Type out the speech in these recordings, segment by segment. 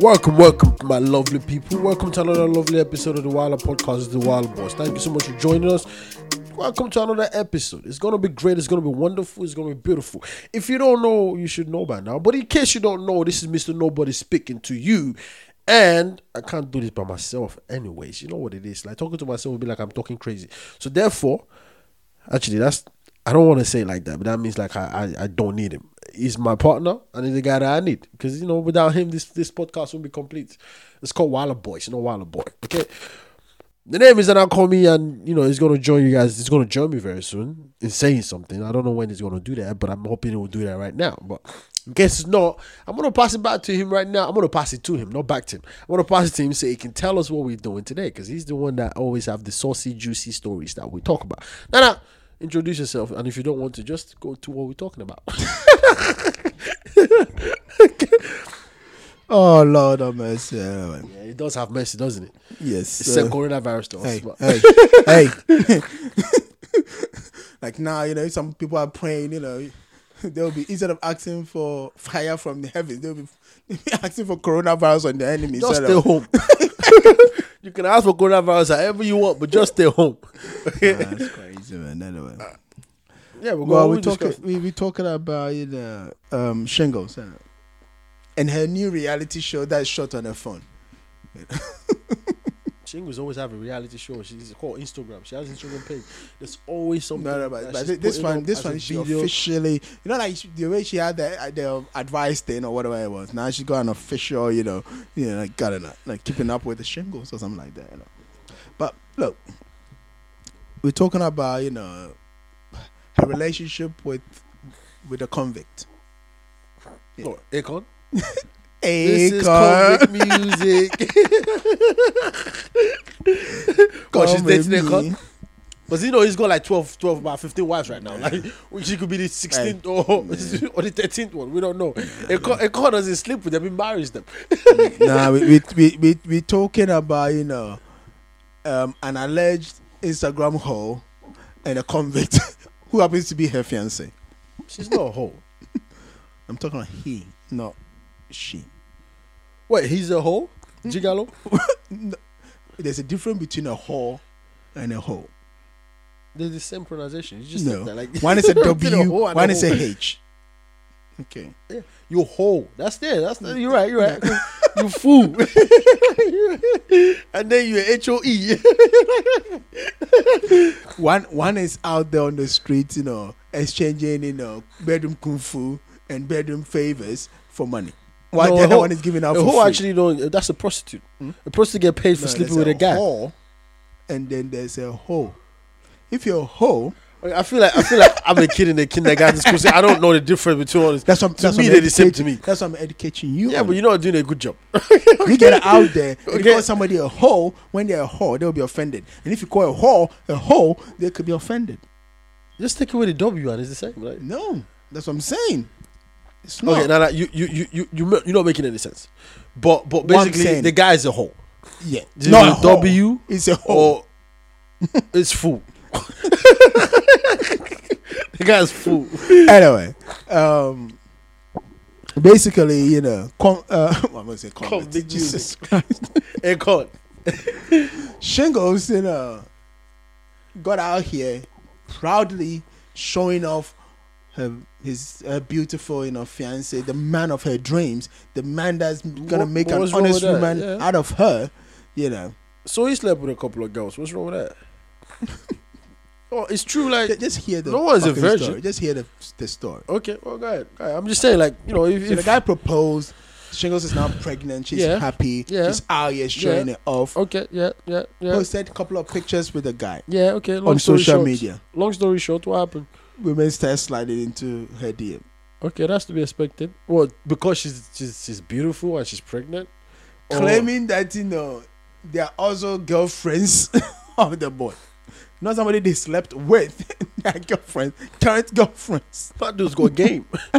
Welcome, welcome, my lovely people. Welcome to another lovely episode of the Wilder Podcast, The Wild Boys. Thank you so much for joining us. Welcome to another episode. It's gonna be great. It's gonna be wonderful. It's gonna be beautiful. If you don't know, you should know by now. But in case you don't know, this is Mr. Nobody speaking to you. And I can't do this by myself, anyways. You know what it is. Like talking to myself would be like I'm talking crazy. So therefore, actually, that's I don't want to say it like that, but that means like I, I I don't need him. He's my partner and he's the guy that I need because you know without him this this podcast won't be complete. It's called Wilder Boys, you know Wilder Boy. Okay. The name is Anna Call Me, and you know he's gonna join you guys. He's gonna join me very soon in saying something. I don't know when he's gonna do that, but I'm hoping he will do that right now. But in case it's not, I'm gonna pass it back to him right now. I'm gonna pass it to him, not back to him. I'm gonna pass it to him so he can tell us what we're doing today, because he's the one that always have the saucy, juicy stories that we talk about. Now, now, introduce yourself, and if you don't want to, just go to what we're talking about. Oh Lord have mercy. Anyway. yeah, it does have mercy, doesn't it? Yes. It's uh, coronavirus to us. hey, hey, hey. like now, you know, some people are praying. You know, they'll be instead of asking for fire from the heavens, they'll be, they'll be asking for coronavirus on the enemy. Just stay of- home. you can ask for coronavirus however you want, but just stay home. That's crazy, man. Anyway. yeah, we're Well, we're talking. We we talking about you know um, shingles, uh, and her new reality show that's shot on her phone. Shingles always have a reality show. She's called Instagram. She has an Instagram page. There's always something. No, no, but, but this one, this one, she video. officially, you know, like she- the way she had the the advice thing or whatever it was. Now she got an official, you know, you know, like got it, like keeping up with the shingles or something like that. You know, but look, we're talking about you know her relationship with with a convict. Oh, Akon. This is convict music. God, she's dating Akon. But you know he's got like 12, 12 about 15 wives right now. Like she could be the 16th or, or the 13th one. We don't know. Akon, Akon doesn't sleep with them. He marries them. nah, we we we we we talking about you know, um, an alleged Instagram hoe and a convict who happens to be her fiance. She's not a hoe. I'm talking about he, not she. Wait, he's a hoe? Mm. Gigolo? There's a difference between a whore and a hoe. They're the same pronunciation. You just No. Like, one is a W, hoe one is a. H. Okay. You hoe. That's there. That's the, you're right. You're right. You fool. and then you H O E. One one is out there on the street, you know, exchanging, you know, bedroom kung fu and bedroom favors for money. While No, the a other hoe- one is giving out A for hoe free. actually don't. That's a prostitute. Hmm? A prostitute get paid for No, sleeping with a guy. whore, and then there's a hoe. If you're a hoe, I feel like I feel like I'm a kid in the kindergarten school. So I don't know the difference between all this. that's what To that's me, they're the same to me. That's what I'm educating you. Yeah, on. but you're not doing a good job. you get it out there. If Okay. you call somebody a hoe, when they're a hoe, they'll be offended. And if you call a hoe a hoe, they could be offended. Just take away the W and it's the same. Like, No, that's what I'm saying. It's not. okay, now you you you you you you're not making any sense. But but basically, the guy is a hoe. yeah, Is not a a. W It's a hoe. it's fool. The guy's fool. anyway, um, basically, you know, com- uh, what am I saying? Convict. Convict Jesus Christ. Akon. Shingles, you know, got out here proudly showing off her his her beautiful, you know, fiance, the man of her dreams, the man that's gonna What- make what an honest woman Yeah. out of her. You know, So he slept with a couple of girls. What's wrong with that? oh, it's true. Like just hear the No one's a virgin. Story. Just hear the the story. Okay, well, go ahead. Go ahead. I'm just saying, like, you know, if, So the guy proposed. Shingles is now pregnant. She's Yeah. happy. Yeah. She's out here showing Yeah. it off. okay, yeah, yeah, yeah, Posted a couple of pictures with the guy yeah, okay. Long on social short, media. Long story short, what happened? Women start sliding into her DM. Okay, that's to be expected. Well, because she's she's, she's beautiful and she's pregnant. Or- claiming that you know they are also girlfriends of the boy. Not somebody they slept with, their girlfriends, current girlfriends. My dude's got game.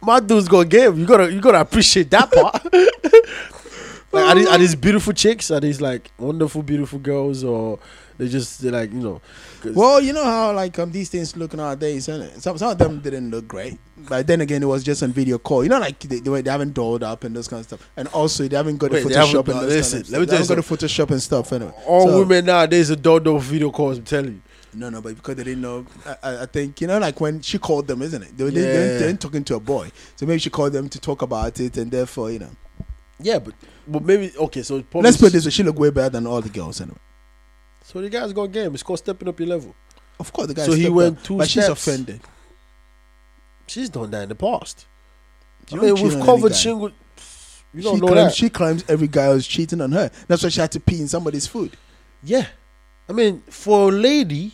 My dude's got game. You gotta you gotta appreciate that part. like are these, are these beautiful chicks? Are these like wonderful, beautiful girls, or They just they're like you know. Well, you know how like um these things look nowadays, and some some of them didn't look great. But then again, it was just on video call. You know, like they, they, were- they haven't dolled up and those kind of stuff. And also, they haven't got Wait, the they Photoshop and listen, kind of let me stuff. tell They you haven't got the Photoshop and stuff. Anyway, all So- women nowadays don't know video calls. I'm telling you. No, no, but because they didn't know, I- I, think you know, like when she called them, isn't it? They, were they, Yeah. they, they weren't talking to a boy, so maybe she called them to talk about it, and therefore, you know, Yeah, but but maybe okay. So let's put this way: she looked way better than all the girls. Anyway, So the guy's got game. It's called stepping up your level. of course, the guy. So he went up, two but she's offended. She's done that in the past. You I mean, we've covered guy. shingle. You don't she know claims that. she claims every guy was cheating on her. That's why she had to pee in somebody's food. Yeah, I mean, for a lady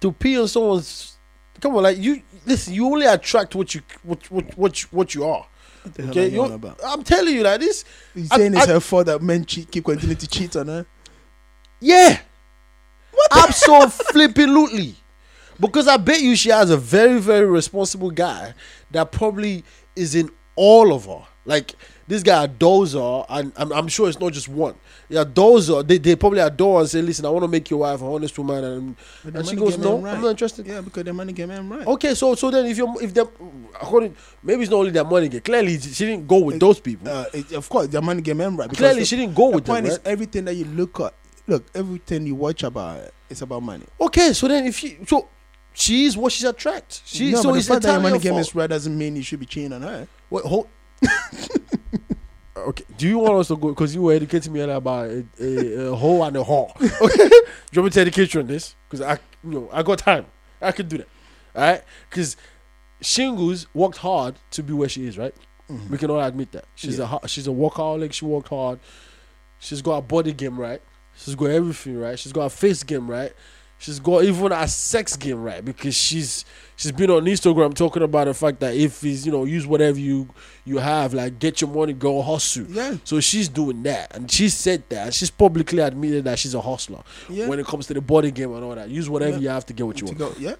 to pee on someone's, come on, like you listen. You only attract what you what what what you, what you are. What the hell Okay, are you? I'm telling you, like this. I- saying I- it's her fault that men cheat, keep continuing to cheat on her? Yeah. Absolutely. Because I bet you she has a very, very responsible guy that probably is in all of her. Like this guy adores her, and I'm, I'm sure it's not just one. Yeah, adores her. They, they probably adore her and say, "Listen, I want to make your wife an honest woman," and, and she goes, "No, right. I'm not interested." Yeah, because their money get men right. Okay, so so then if you if them according maybe it's not only their money, get clearly she didn't go with those people. Uh, it, of course, their money get men right. clearly the- she didn't go the with them. point is Right? everything that you look at, look, everything you watch about it, it's about money. Okay, so then if she so she is what she's attract. She no, so but the fact that your money game fault. is right doesn't mean you should be cheating on her. Wait, hold. okay. Do you want us to go? Because you were educating me about a, a, a hoe and a whore. Okay. Do you want me to educate you on this? Because I, you know, I got time. I can do that. All right. Because Shingles worked hard to be where she is. Right. Mm-hmm. We can all admit that she's Yeah. a ho- she's a workaholic. She worked hard. She's got a body game right. She's got everything right. She's got a face game right. She's got even a sex game right because she's she's been on Instagram talking about the fact that if it's you know use whatever you you have like get your money go hustle. Yeah. So she's doing that and she said that she's publicly admitted that she's a hustler Yeah. when it comes to the body game and all that. Use whatever Yeah. you have to get what you want. go, yeah.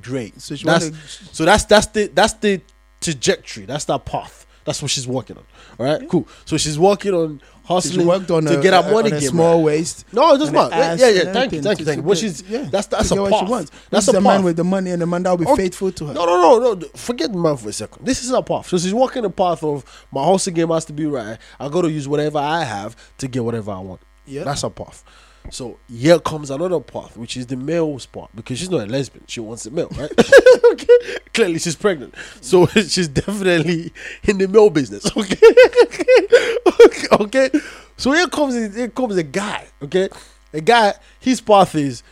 Great. So she That's so that's that's the that's the trajectory. That's that path. That's what she's working on. All right, cool. So she's working on she hustling worked on to a, get her a- money on a game. small right. waist. No, it doesn't matter. an Yeah, yeah. Thank you, thank you, thank you. get- she's yeah, that's that's a path. what she wants. That's a is a man with the money, and the man that will be Okay. faithful to her. No, no, no, no. Forget the man for a second. This is a path. So she's walking the path of my hustle game has to be right. I got to use whatever I have to get whatever I want. Yeah. That's a path. So here comes another path, which is the male's part because she's not a lesbian. She wants a male, right? okay. Clearly, she's pregnant, so she's definitely in the male business. Okay. okay. Okay. So here comes here comes a guy. Okay, a guy. His path is,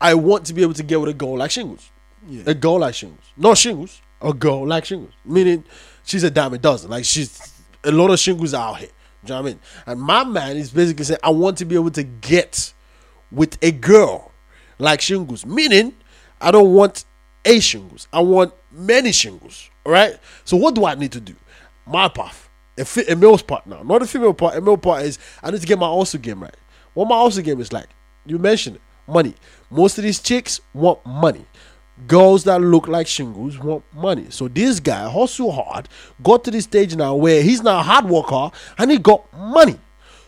I want to be able to get with a girl like Shingles. Yeah. A girl like Shingles, not Shingles. A girl like Shingles, meaning she's a dime a dozen. Like she's a lot of Shingles out here. You know what I mean? And my man is basically saying, I want to be able to get with a girl like Shingles, meaning I don't want a Shingles. I want many Shingles. All right. So what do I need to do? My path, a, fi- a male's part now, not a female part. A male part is I need to get my also game right. What my also game is like, you mentioned it, money. Most of these chicks want money. Girls that look like shingles want money. So this guy hustle hard, got to the stage now where he's now a hard worker and he got money.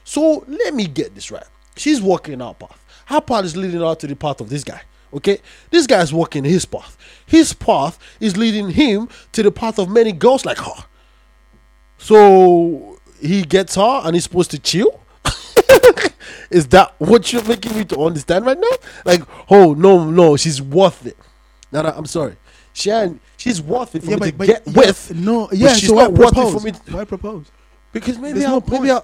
So let me get this right. She's walking our path. Her path is leading out to the path of this guy. Okay? This guy is walking his path. His path is leading him to the path of many girls like her. So he gets her and he's supposed to chill. is that what you're making me to understand right now? Like, oh no, no, she's worth it. No, no, I'm sorry. She ain't, she's worth it for me to get yeah, with. no, but yeah. she's so not worth it propose? for me. to- why propose? because maybe There's I, no maybe I,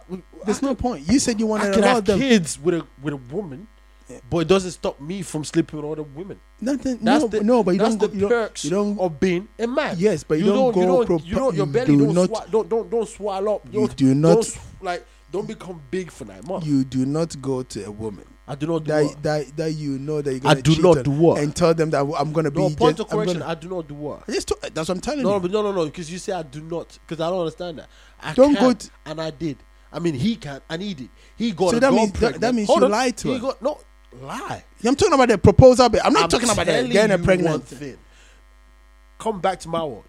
There's no point. You said you I wanted lot have them. kids with a with a woman, but it doesn't stop me from sleeping with other women. Nothing. That's no, the no, but you that's don't. Go, the you don't. perks You don't. of being a man. Yes, but you don't you go don't, you don't your belly do don't, not- swa- don't don't don't swallow up. You Don't, do not- don't, like don't become big for nine months. You do not go to a woman I do not do that what? that that you know that you're I gonna do cheat not do what? and tell them that I'm gonna be. No point just, of correction. Gonna, I do not do what? I just that's what I'm telling No, you. but no, no, no. Because you say I do not. Because I don't understand that. I Don't go to- and I did. I mean, he can and he did. He got So a that means- that- pregnant. that means Hold you on. lied to he her. Got, no lie. I'm talking about the proposal bit. I'm not I'm talking about the getting pregnant. one thing. Come back to my word.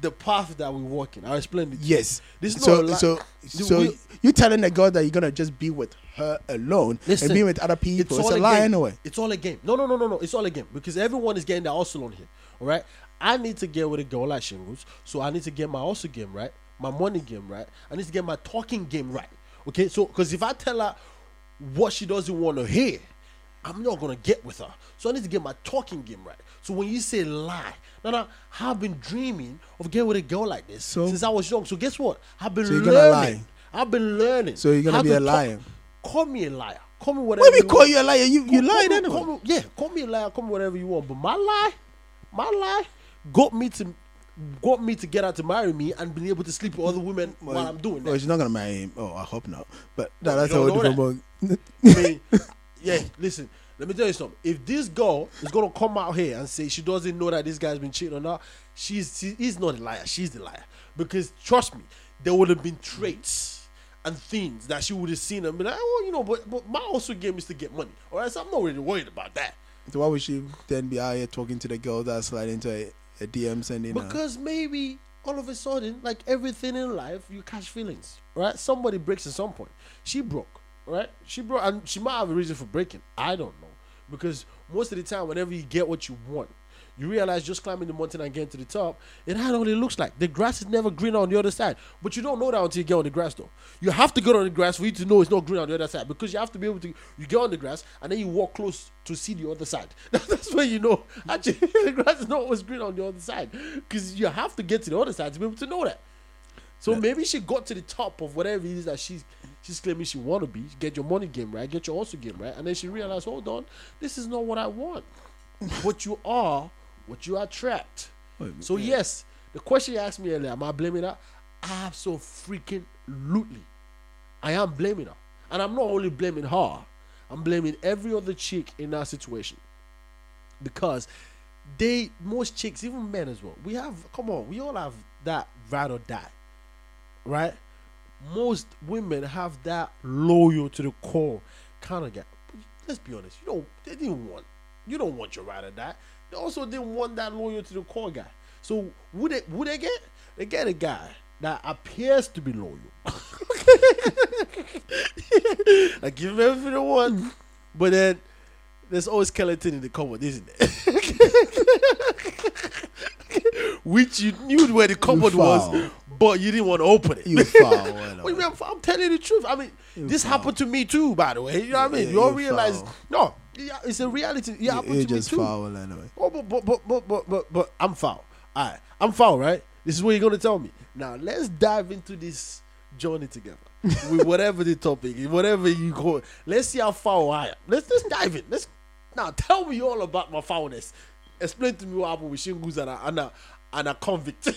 The path that we're walking. I'll explain it. Yes. This is so not a so so we- you telling the girl that you're gonna just be with her alone Listen, and be with other people. It's, a all lie anyway. It's all a game. No, no, no, no, no. It's all a game because everyone is getting their hustle on here. All right. I need to get with a girl like Shingles, so I need to get my hustle game right, my money game right. I need to get my talking game right. Okay. So because if I tell her what she doesn't want to hear, I'm not gonna get with her. So I need to get my talking game right. So when you say lie, now, now I've been dreaming of getting with a girl like this So- since I was young. So guess what? I've been So you're gonna learning. lie. I've been learning. So you're gonna be a liar. Call me a liar. Call me whatever. We you call want. you a liar, you, you Call- lied call me- anyway. call me- yeah, call me a liar, call me whatever you want. But my lie, my lie, got me to got me to get her to marry me and be able to sleep with other women while I'm doing Well, that. she's not gonna marry him. Oh, I hope not. But no, that's a whole different ball. I mean, yeah, listen, let me tell you something. If this girl is gonna come out here and say she doesn't know that this guy's been cheating on her, she's she, he's not a liar, she's the liar. Because trust me, there would have been traits and things that she would have seen and be like, oh, you know, but, but my also game is to get money. All right, so I'm not really worried about that. So why would she then be out here talking to the girl that slide into a, a DM sending her? Because maybe all of a sudden, like everything in life, you catch feelings, right? Somebody breaks at some point. She broke, right? She broke, and she might have a reason for breaking. I don't know, because most of the time, whenever you get what you want, you realize just climbing the mountain and getting to the top, it what it looks like. The grass is never greener on the other side, but you don't know that until you get on the grass, though. You have to get on the grass for you to know it's not green on the other side, because you have to be able to. You get on the grass and then you walk close to see the other side. That's when you know actually the grass is not always green on the other side, because you have to get to the other side to be able to know that. So maybe she got to the top of whatever it is that she's she's claiming she want to be. Get your money game right, get your hustle game right, and then she realized, hold on, this is not what I want. what you are, what you attract. Oh, Wait, So yeah. yes, the question you asked me earlier, am I blaming her? Absolutely freaking lootly. I am blaming her. And I'm not only blaming her, I'm blaming every other chick in that situation. Because they most chicks, even men as well, we have come on, we all have that ride or die. Right? Most women have that loyal to the core kind of guy. But let's be honest, you don't they didn't want you don't want your ride or die. They also didn't want that loyal to the core guy. So would they would they get they get a guy that appears to be loyal. I give him everything they want. But then there's always skeleton in the cupboard, isn't there? Which you knew where the cupboard was. But you didn't want to open it. You foul. You mean? I'm, I'm telling you the truth. I mean, this happened to me too, by the way. You know what I mean? Yeah, you all realize, foul. no, it's a reality. It happened You're to me just too. foul anyway. Oh, but but but but but but, but I'm foul. All right, I'm foul, right? This is what you're gonna tell me. Now let's dive into this journey together with whatever the topic, whatever you call. it. Let's see how foul I am. Let's let's dive in. Let's now tell me all about my foulness. Explain to me what happened with Shingus and and and a convict.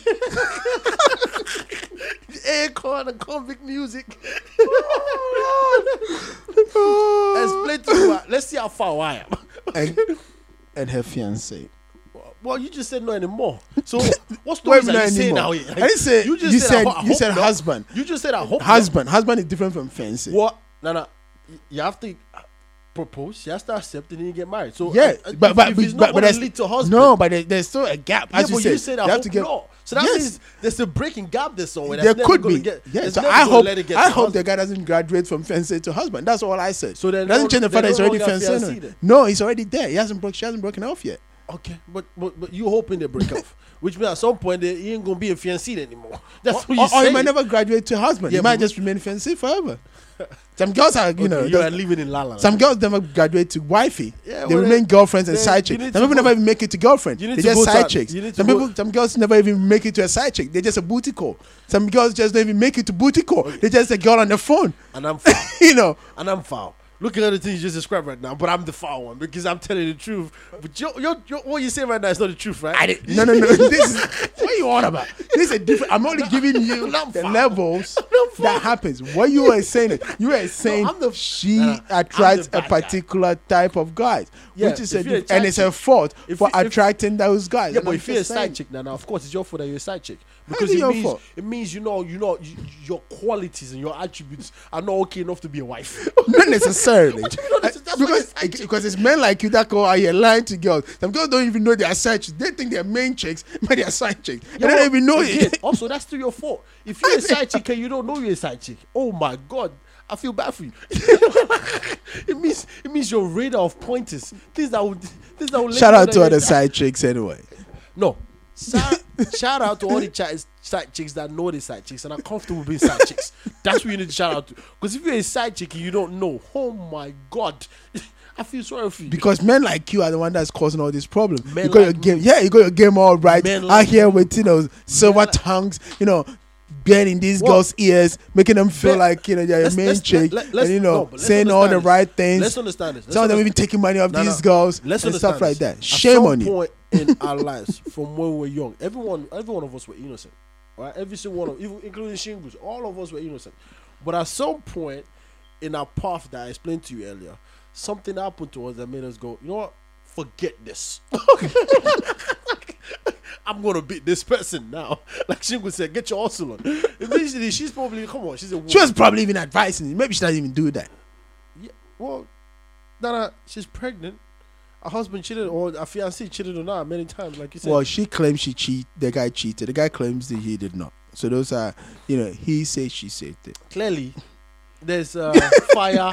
Akon and convict music. oh, Explain to let's see how far I am. And, and her fiance. Well, you just said no anymore. So what stories are not you saying now? here? I say- you said- I ho- I you said not. husband. You just said I hope not. Husband. Husband is different from fiance. What? No, no. You have to propose. You have to accept, and then you get married. So Yeah, uh, uh, but if, but if but, it's but, not but going there's to lead to husband. no, but there, there's still a gap. Yeah, As but you said, you said you have to get. not. So that Yes. means there's a breaking gap there somewhere. That's there never could be. Get, yeah, so I hope let it get I hope husband. the guy doesn't graduate from fiance to husband. That's all I said. So they're doesn't change the fact that he's already fiancé. fiancé? No, he's already there. He hasn't broke. She hasn't broken off yet. Okay, but but but you hoping they break off, which means at some point they, he ain't gonna be a fiancé anymore. That's what Or, you or say. he might never graduate to a husband. Yeah, he might just remain fiancé forever. Some girls are, you know, you are living in La La. some girls never graduate to wifey. Yeah, they well, remain girlfriends and side chicks. Some people go- never even make it to girlfriend. They just side chicks. you Some go- people, some girls never even make it to a side chick. They just a booty call. Some girls just don't even make it to booty call. They're just a girl on the phone. and I'm foul. you know, and I'm foul. Look at all the things you just described right now, but I'm the foul one because I'm telling the truth. But you're, you're, you're, what you say right now is not the truth, right? I did, no, no, no. This is what are you on about. This is a different. I'm only giving you the levels that happens. What you were saying, you were saying I'm the- she Nah, attracts a bad guy. particular type of guys, Yeah, which is a, you're a diff- and it's side a fault If for you- if- attracting those guys. Yeah, And but I'm if you're a side chick now, now of course it's your fault that you're a side chick How because it means fault? it means you know you know you, your qualities and your attributes are not okay enough to be a wife. not necessarily. What do you mean not I- that's what because a because it's men like you that go ah, are here lying to girls. Some girls don't even know they are side chicks. They think they're main chicks, but they're side chicks. They don't even know again, it. Also, that's still your fault. If you're a side chick and you don't know you're a side chick, oh my god, I feel bad for you. it means it means your radar of pointers, things that would things that would Shout out to other side chicks anyway. No. Shout out to all the chi- side chicks that know the side chicks and are comfortable being side chicks. That's what you need to shout out to. Because if you're a side chick and you don't know, oh my god, I feel sorry for you. Because men like you are the one that's causing all these problems. Men you got your like game, yeah, you got your game all right. Men out like here with you know silver like- tongues, you know, burning these What? girls' ears, making them feel like you know they're a main chick, let- let's- and you know no, saying all the understand right this. things. Let's understand this. Let's Some of them even taking money off No, these no. girls Let's and understand stuff like that. Shame on you. In our lives, from when we were young, everyone, every one of us were innocent, right? Every single one of, even including Shingus, all of us were innocent. But at some point in our path that I explained to you earlier, something happened to us that made us go, you know what? Forget this. I'm gonna beat this person now. Like Shingu said, get your hustle on. Eventually, she's probably come on. She's a woman. She was probably even advising you. Maybe she doesn't even do that. Yeah, well, Nana, she's pregnant. Her husband cheated, or her fiancé cheated on her many times, like you said. Well, she claims she cheat. The guy cheated. The guy claims that he did not. So those are, you know, he said she said it. Clearly, there's uh, fire.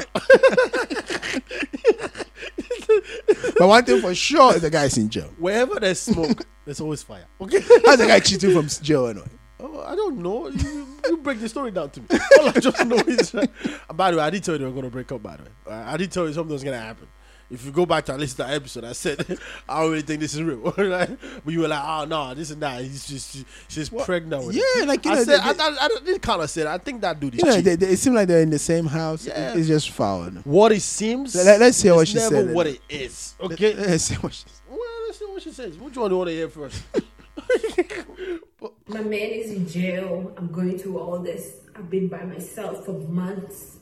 But one thing for sure is the guy's in jail. Wherever there's smoke, there's always fire. Okay. How's the guy cheating from jail anyway? Oh, I don't know. You, you break the story down to me. All I just know is. Uh, by the way, I did tell you they were going to break up. By the way, I did tell you something was going to happen. If you go back to listen to that episode, I said I don't really think this is real. right? But you were like, ah, "Oh no, this is not. He's just she, she's pregnant with him." Yeah, like you I know, said, they, they, I, I, I did kind of said, I think that dude is you know, they, they, it seems like they're in the same house. Yeah. It's just foul. what it seems. Let- let's hear what she never said. What it is. Okay. Let's see what she well, let's see what she says. Which one do you want to hear first? My man is in jail. I'm going through all this. I've been by myself for months.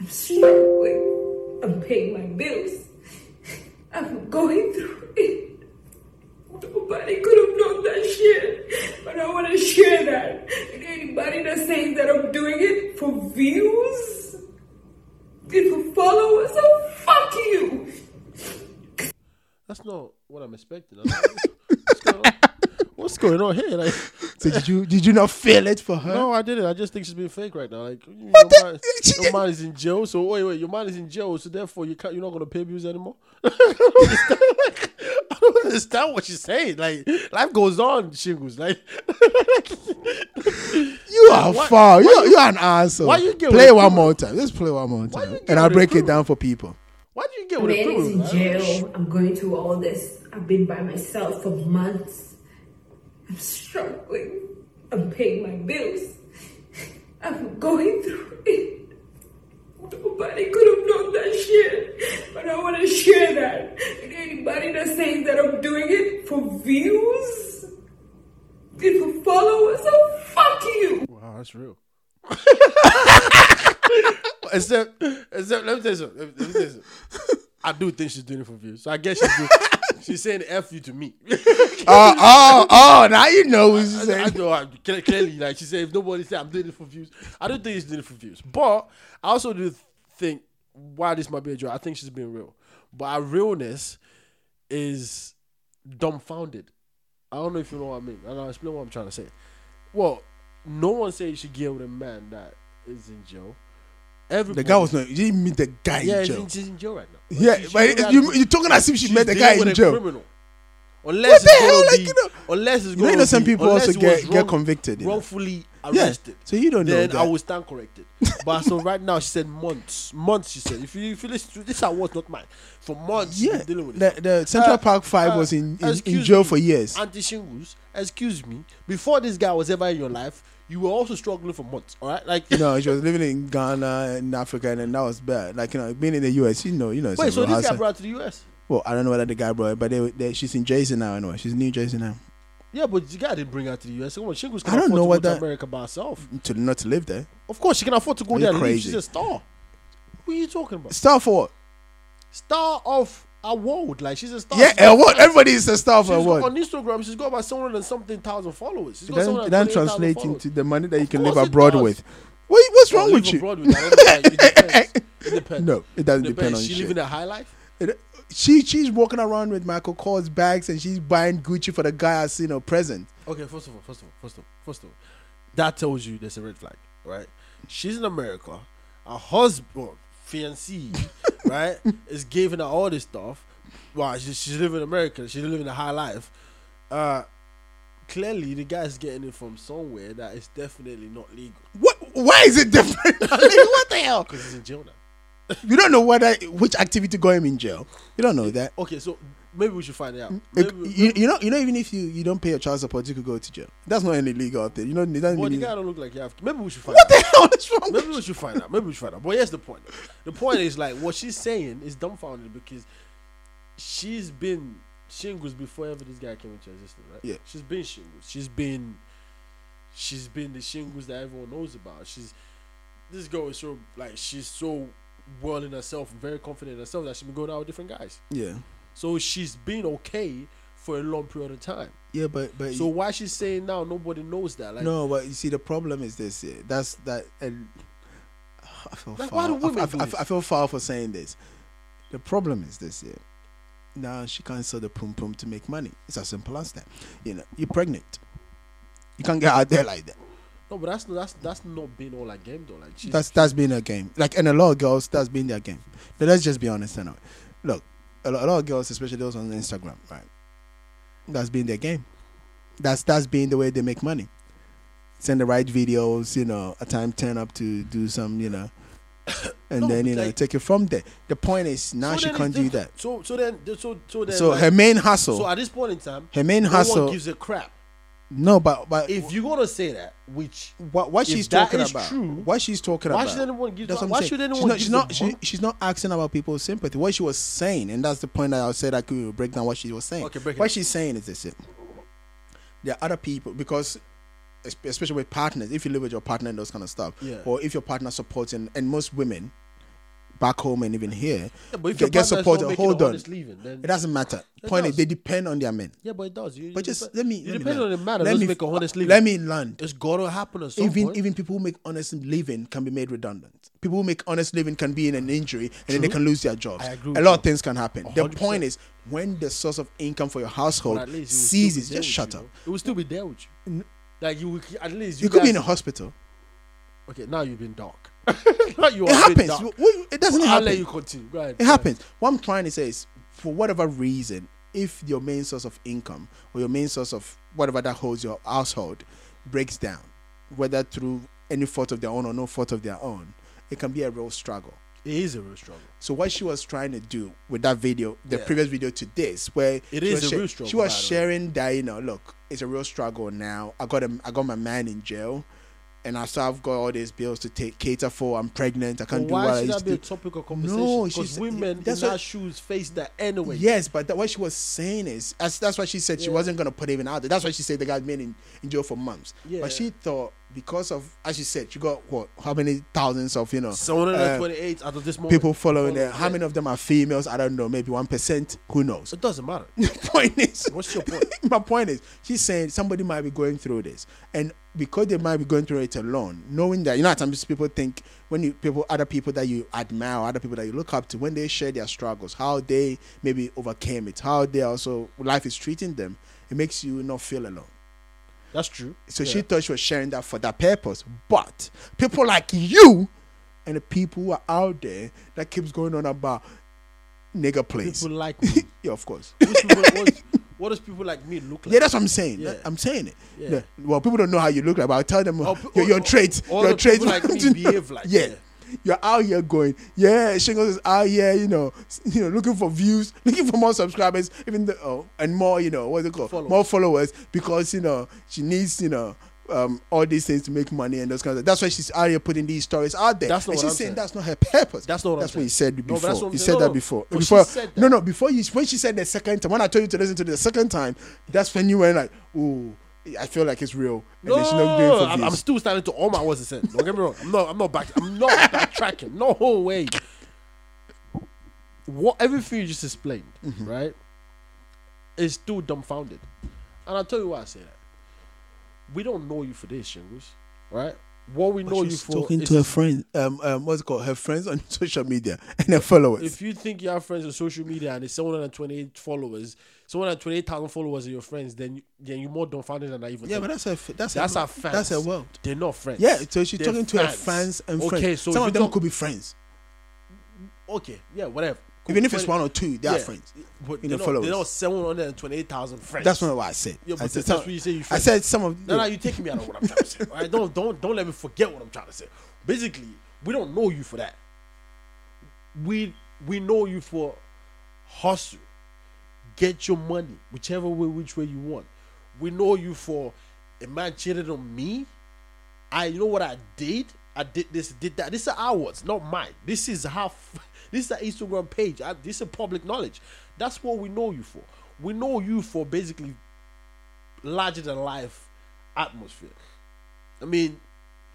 I'm struggling. I'm paying my bills. I'm going through it. Nobody could have known that shit. But I want to share that. And anybody that's saying that I'm doing it for views, for followers, oh, fuck you. That's not what I'm expecting. I'm like, What's going on? What's going on here? Like, So did you did you not feel it for her? no, I didn't. I just think she's being fake right now. Like, your, the- man, she your did- man is in jail. So wait, wait, your man is in jail. So therefore, you can't. You're not gonna pay bills anymore. I don't understand. I don't understand what she's saying. Like, life goes on, shingles. Like, You are Why- foul. why You you- you are an asshole. why you get play one the- more time. Let's play one more time, and I'll with the break it down for people. why do you get My with a man is criminal? in I don't know. jail. I'm going through all this. I've been by myself for months. I'm struggling. I'm paying my bills. I'm going through it. Nobody could have known that shit. But I want to share that. Anybody that says that I'm doing it for views, and for followers, oh, fuck you. Wow, that's real. except, except, let me tell you something. Let me, let me tell you something. I do think she's doing it for views. So I guess she's doing, she's saying F you to me. Oh oh oh! Now you know what she's I, I saying. know, I, cle- clearly, like she said, if nobody said I'm doing it for views, I don't think she's doing it for views. But I also do think why this might be a joke. I think she's being real, but our realness is dumbfounded. I don't know if you know what I mean, and I'll explain what I'm trying to say. Well, no one says you should get with a man that is in jail. The guy was not. You didn't meet the guy yeah, in jail. in, she's in jail right now. Yeah, She- but you you're talking as if she met the guy in a jail. Criminal. Unless What the hell, like, you know- unless it's You know, going you know some people also get get convicted. you know. wrongfully Yeah, so you don't know then. I will stand corrected. but so right now she said months, months. She said if you if you listen to this, are words not mine. For months, yeah, dealing with it. the, the Central Uh, Park Five uh, was in, in, in jail me, for years. Auntie Shingles, excuse me. Before this guy was ever in your life, you were also struggling for months. All right, like You know, she was living in Ghana and Africa, and then that was bad. Like you know, being in the US, you know, you know. wait. So this guy brought her to the U.S. Well, I don't know whether the guy brought it, but they, they, she's in Jersey now. Anyway, she's in New Jersey now. Yeah, but the guy didn't bring her to the U.S. Shingles can I don't know to what that- America by herself. To not to live there. Of course, she can afford to go there you and leave. crazy? She's a star. Who are you talking about? Star for what? Star of a world. Like she's a star. Yeah, She's what? Everybody is a star for got, what? on Instagram, she's got about 700 and something thousand followers. She's It got doesn't, 728,000 it doesn't translate into the money that you Of can live abroad does. with. What, what's wrong with you? with, I don't know, like, it depends. It depends. No, it doesn't It depend on She shit. living a high life. It- she she's walking around with Michael Kors bags and she's buying Gucci for the guy as you know present. Okay, first of all, first of all, first of all, first of all, that tells you there's a red flag, right? She's in America. Her husband, fiancé, right, is giving her all this stuff. Wow, she's, she's living in America. She's living a high life. Uh, clearly, the guy's getting it from somewhere that is definitely not legal What? Why is it different? what the hell? because he's in jail now. You don't know what I, which activity got him in jail. You don't know that. Okay, so maybe we should find it out. Mm, it- Maybe, you, you know, you know, even if you, you don't pay your child support, you could go to jail. That's not any legal thing. You know, doesn't well, the guy don't look like you have. Maybe we should find what out. the hell is wrong? Maybe we should find out. Maybe we should find out. But here's the point. The point is like what she's saying is dumbfounded because she's been shingles before ever this guy came into existence, right? Yeah. She's been shingles. She's been she's been the shingles that everyone knows about. She's this girl is so like she's so well in herself very confident in herself that she's been going out with different guys. Yeah, So she's been okay for a long period of time. yeah, but but So why she's saying now nobody knows that? Like no, but you see, the problem is this. Yeah, that's that. And I feel Like, foul. why do I- women I, I- I feel foul for saying this. The problem is this. Yeah, now she can't sell the pum pum to make money. It's as simple as that. You know, you're pregnant. You can't get out there like that. no, but that's that's that's not being all like game though. Like she's, That's that's been a game. Like and a lot of girls, that's been their game. But let's just be honest. Know, look, a lot, a lot of girls, especially those on Instagram, right? That's been their game. That's that's been the way they make money. Send the right videos, you know, a time turn up to do some, you know, and No, then you know like- take it from there. The point is now So she can't do that. So so then so so then So like- her main hustle, so at this point in time, her main no hustle. one gives a crap. No, but but If you're gonna say that, which what what she's talking is about, true, what she's talking why about. should anyone give? That's Why should anyone she's not, she's not, she, she's not asking about people's sympathy. What she was saying, and that's the point that I said I could break down what she was saying. Okay, break what down. she's saying is this: there are other people because, especially with partners, if you live with your partner and those kind of stuff, Yeah. or if your partner supports, and, and most women back home and even here, Yeah, but if get- get partner's support, hold on. then it doesn't matter. It Point is, they depend on their men. yeah, but it does. You, But just let me, You let me depend land. on the man. Let me- make a honest living. Let me land. It's gotta happen at some even point. even people who make honest living can be made redundant. People who make honest living can be in an injury and then they can lose their jobs. I agree A lot you. of things can happen. The 100%. point is when the source of income for your household But at least it will still be ceases, just shut you, up. It will still be there with you. Like you, at least you, You could be in a hospital. Okay, now you've been dark. you It happens. dark. W- w- It doesn't happen. I'll let you continue. Go ahead. It happens. What I'm trying to say is, for whatever reason, if your main source of income or your main source of whatever that holds your household breaks down, whether through any fault of their own or no fault of their own, it can be a real struggle. It is a real struggle. So what she was trying to do with that video, the Yeah. previous video to this, where it is she was a real struggle, She was by the way. sharing that you know, look, it's a real struggle now. I got him, I got my man in jail, and I still have got all these bills to take cater for. I'm pregnant. I can't do what why I should used that to be a topic of conversation? No, because women that's in what- our shoes face that anyway. Yes, but that, what she was saying is, that's, that's why she said she wasn't gonna put even out there. That's why she said the guy's been in, in jail for months. Yeah. But she thought because of, as she said, you got what, how many thousands of you know, So 128 uh, out of this moment. people following her. How many of them are females? I don't know. Maybe one percent. Who knows? It doesn't matter. The point is, What's your point? my point is, she's saying somebody might be going through this, and because they might be going through it alone, knowing that you know, at times people think when you people, other people that you admire, other people that you look up to, when they share their struggles, how they maybe overcame it, how they also life is treating them, it makes you not feel alone. That's true. So Yeah. she thought she was sharing that for that purpose, but people like you and the people who are out there that keeps going on about nigger place. people like me. yeah, of course. People- what does people like me look like? Yeah, that's what I'm saying. Yeah. I'm saying it. Yeah. Well, people don't know how you look like, but I'll tell them Oh, your, your oh, traits. all your traits. like me behave like, yeah. yeah. You're out here going, yeah, Shingles is out here, you know, you know, looking for views, looking for more subscribers, even the oh, and more, you know, what's it called? Followers. More followers because you know she needs, you know, um, all these things to make money and those kinds of. That's why she's out here putting these stories out there. That's not and what she's saying saying. that's not her purpose. That's not what That's what you said before. but that's what I'm you said No, that no. before. She before said that. no, no. Before you, when she said the second time, when I told you to listen to the second time, that's when you were like, "Ooh, I feel like it's real." And No, then she's not for I'm. I'm still standing to all my words and said. Don't get me wrong. I'm not. I'm not back. I'm not backtracking. No way. What everything you just explained, Mm-hmm. right, is still dumbfounded. And I'll tell you why I say that. We don't know you for this, Shingles, right? what we But know she you for talking is to her friends. Um, um, what's it called? Her friends on social media and her followers. if you think you have friends on social media and it's 728 followers, 728,000 followers are your friends, then you, then you're more dumbfounded than I even yeah, think. but that's a That's That's her. our fans. That's a world. They're not friends. Yeah, so she's They're talking to her fans and Okay, friends. so Some of them could be friends, Okay, yeah, whatever. even if it's one or two. They are yeah, friends. But You they're know, not, they're not 728,000 friends. That's not what I said. Yeah, I said that's some, what you say you I said some of. No, no, you taking me out of what I'm trying to say. All right, don't don't don't let me forget what I'm trying to say. Basically, we don't know you for that. We we know you for hustle, get your money, whichever way, which way you want. We know you for a man cheated on me. I you know what I did. I did this, did that. This is ours, not mine. This is how. This is an Instagram page. I, this is public knowledge. That's what we know you for. We know you for basically larger than life atmosphere. I mean,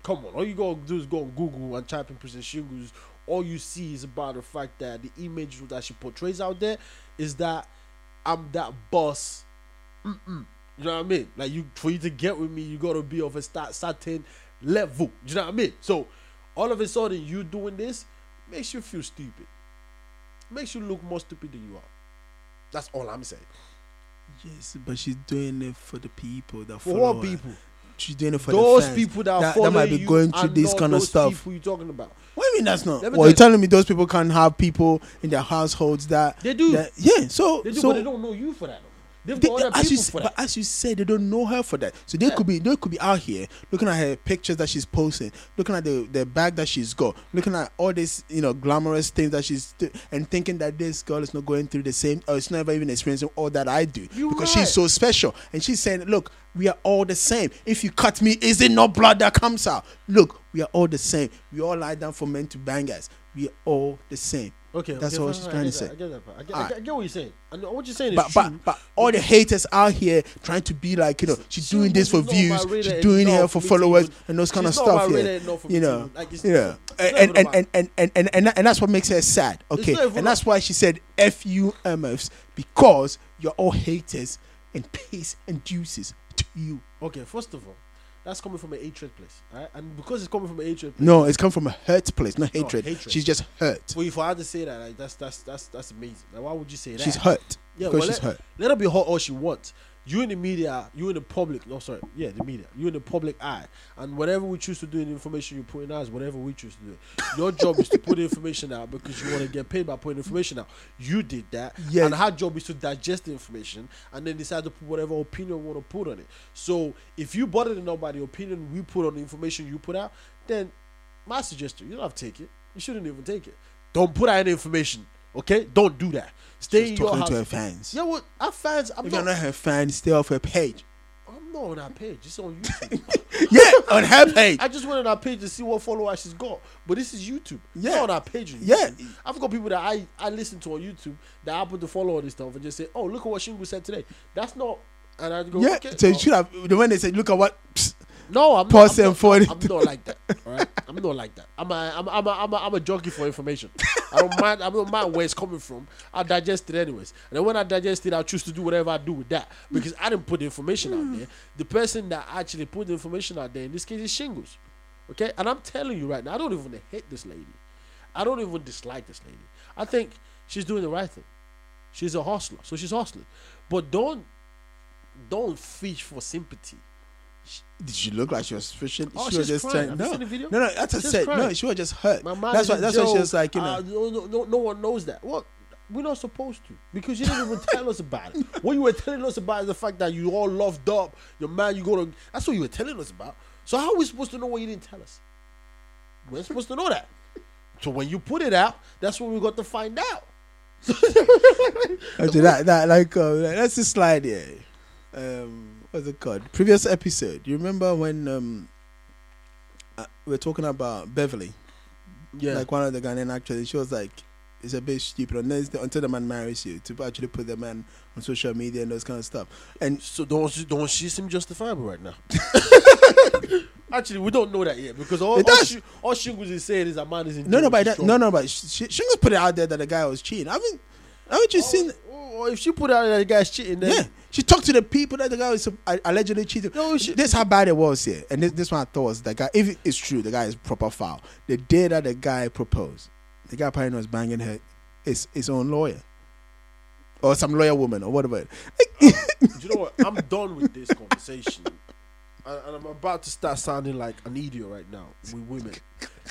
come on. All you gotta do is go on Google and type in Prison Shingles. All you see is about the fact that the image that she portrays out there is that I'm that boss. Mm-mm. You know what I mean? Like you, for you to get with me, you gotta be of a start, certain level. You know what I mean? So, all of a sudden, you doing this makes you feel stupid. Makes you look more stupid than you are. That's all I'm saying. Yes, but she's doing it for the people that For follow what her. She's doing it for those the fans. people that, that, that might be going through this kind of stuff. People you talking about? What do you mean that's not? Well, you're telling me those people can't have people in their households that They do. that- yeah, so They do, so but they don't know you for that. They've They- got as you, people s- for but as you said, they don't know her for that. So they could be they could be out here looking at her pictures that she's posting, looking at the, the bag that she's got, looking at all these you know glamorous things that she's do- and thinking that this girl is not going through the same or it's never even experiencing all that I do You're because right. she's so special. And she's saying, look, we are all the same. If you cut me, is it not blood that comes out? Look, we are all the same. We all lie down for men to bang us. We are all the same. Okay, That's okay, all she's trying to say. I get that. part. I get, get, I get what you're saying. What you're saying is but, true. but but all the haters out here trying to be like you know she's She doing this for was not my views she's doing it for for me to followers and those kind of stuff yeah radar enough for me you know like, you know and and, and, and, and, and, and, and that's what makes her sad okay and that's why she said f you mfs because you're all haters and peace and juices to you okay, first of all, that's coming from an hatred place, right? And because it's coming from an hatred place, no it's come from a hurt place not No, hatred, hatred. she's just hurt for you for her to say that, like that's that's that's that's amazing. Like, why would you say that? she's hurt Yeah, because well, she's let, hurt let her be hot all she wants. You in the media, you in the public. No, sorry, yeah, the media. You in the public eye, and whatever we choose to do in the information you put in us, whatever we choose to do. Your job is to put the information out because you want to get paid by putting information out. You did that, Yeah. and her job is to digest the information and then decide to put whatever opinion we want to put on it. So if you bothered enough by the opinion we put on the information you put out, then my suggestion, you don't have to take it. You shouldn't even take it. Don't put out any information. Okay, don't do that. Stay she's in your talking house. to her fans Yeah, what? Our fans. I'm if you're not. not her fan stay off her page I'm not on her page. It's on YouTube. yeah on her page I just went on our page to see what followers she's got. But this is YouTube. Yeah. not on our page. on Yeah. I've got people that I I listen to on YouTube that happen to follow all this stuff and just say, "Oh, look at what Shingu said today." That's not. And I go, yeah okay, so you should have the when they said look at what psst, No, I'm not, I'm, not, it. I'm not like that. All right, I'm not like that. I'm a, I'm, a, I'm, a, I'm, a, I'm a junkie for information. I don't mind. I don't mind where it's coming from. I digest it anyways, and then when I digest it, I choose to do whatever I do with that because I didn't put the information out there. The person that actually put the information out there, in this case, is Shingles. Okay, and I'm telling you right now, I don't even hate this lady. I don't even dislike this lady. I think she's doing the right thing. She's a hustler, so she's hustling. But don't, don't fish for sympathy. Did she look like she was fishing? Oh, she was just crying. trying. No, the no, no. That's She's said. No, she was just hurt. That's why. That's why she was like, you know. Uh, no, no, no, no one knows that. What? We're not supposed to because you didn't even tell us about it. What you were telling us about is the fact that you all loved up. Your man, you go to. That's what you were telling us about. So how are we supposed to know what you didn't tell us? We're supposed to know that. So when you put it out, that's when we got to find out. Actually, that that like uh, let's just slide here. Um, what's it called? Previous episode. You remember when um, uh, we are talking about Beverly, Yeah. like one of the Ghanaian actresses. She was like, "It's a bit stupid until the man marries you to actually put the man on social media and those kind of stuff." And so don't don't she seem justifiable right now? Actually, we don't know that yet because all all, she, all Shingus is saying is a man is in no, no, but that, no, no, but was put it out there that the guy was cheating. I mean, haven't you seen? Oh, oh, oh if she put out that the guy's cheating, then Yeah, She talked to the people that the guy was allegedly cheating. No, she- this how bad it was here, and this, this one I thought was the guy. If it's true, the guy is proper foul. The day that the guy proposed, the guy apparently was banging her, his his own lawyer, or some lawyer woman or whatever. Um, do you know what? I'm done with this conversation. And and I'm about to start sounding like an idiot right now with women.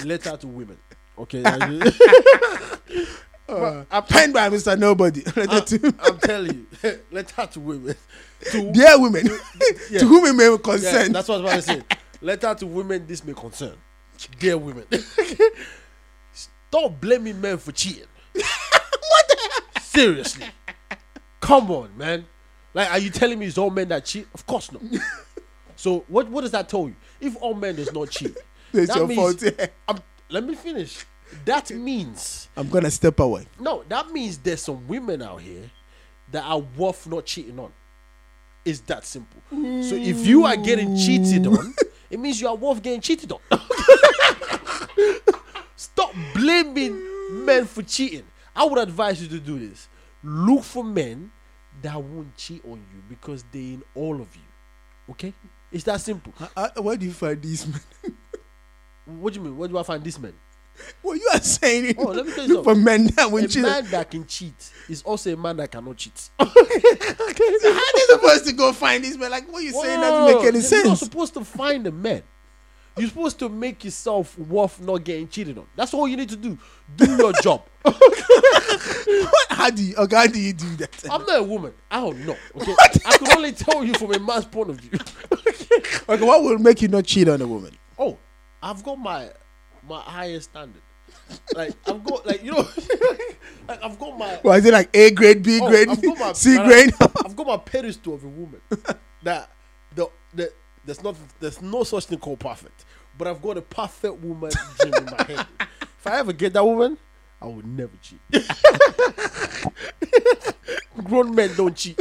Letter to women. Okay. Uh, penned by Mr. Nobody. I'm, I'm telling you, letter to women. To, dear women, yeah. to whom it may Yeah, concern. that's what I was about to say. Letter to women, this may concern. Dear women. Stop blaming men for cheating. what the Seriously. Come on, man. Like, are you telling me it's all men that cheat? Of course not. so what what does that tell you? If all men does not cheat, It's your fault. yeah. I'm- let me finish. That means I'm gonna step away. no, that means there's some women out here that are worth not cheating on. It's that simple. So if you are getting cheated on, it means you are worth getting cheated on. Stop blaming men for cheating. I would advise you to do this. Look for men that won't cheat on you because they in all of you. Okay? It's that simple. Uh, uh, where do you find these men? What do you mean? Where do I find this man? What you are saying? Oh, let me tell you for men that will A cheat. man that can cheat is also a man that cannot cheat. How are they supposed to go find these men? Like what you saying doesn't make any You're not supposed to find a man. You're supposed to make yourself worth not getting cheated on. That's all you need to do. Do your job. What? How do you? Okay, how do you do that? I'm not a woman. I don't know. Okay, I can only tell you from a man's point of view. Okay, what will make you not cheat on a woman? oh, I've got my my highest standard. Like I've got like you know, like I've got my Well, is it like A grade, B Oh, grade, my- C I- grade? I've got my pedestal of a woman that the, the there's not there's no such thing called perfect, but I've got a perfect woman dream in my head. If I ever get that woman, I would never cheat. Grown men don't cheat.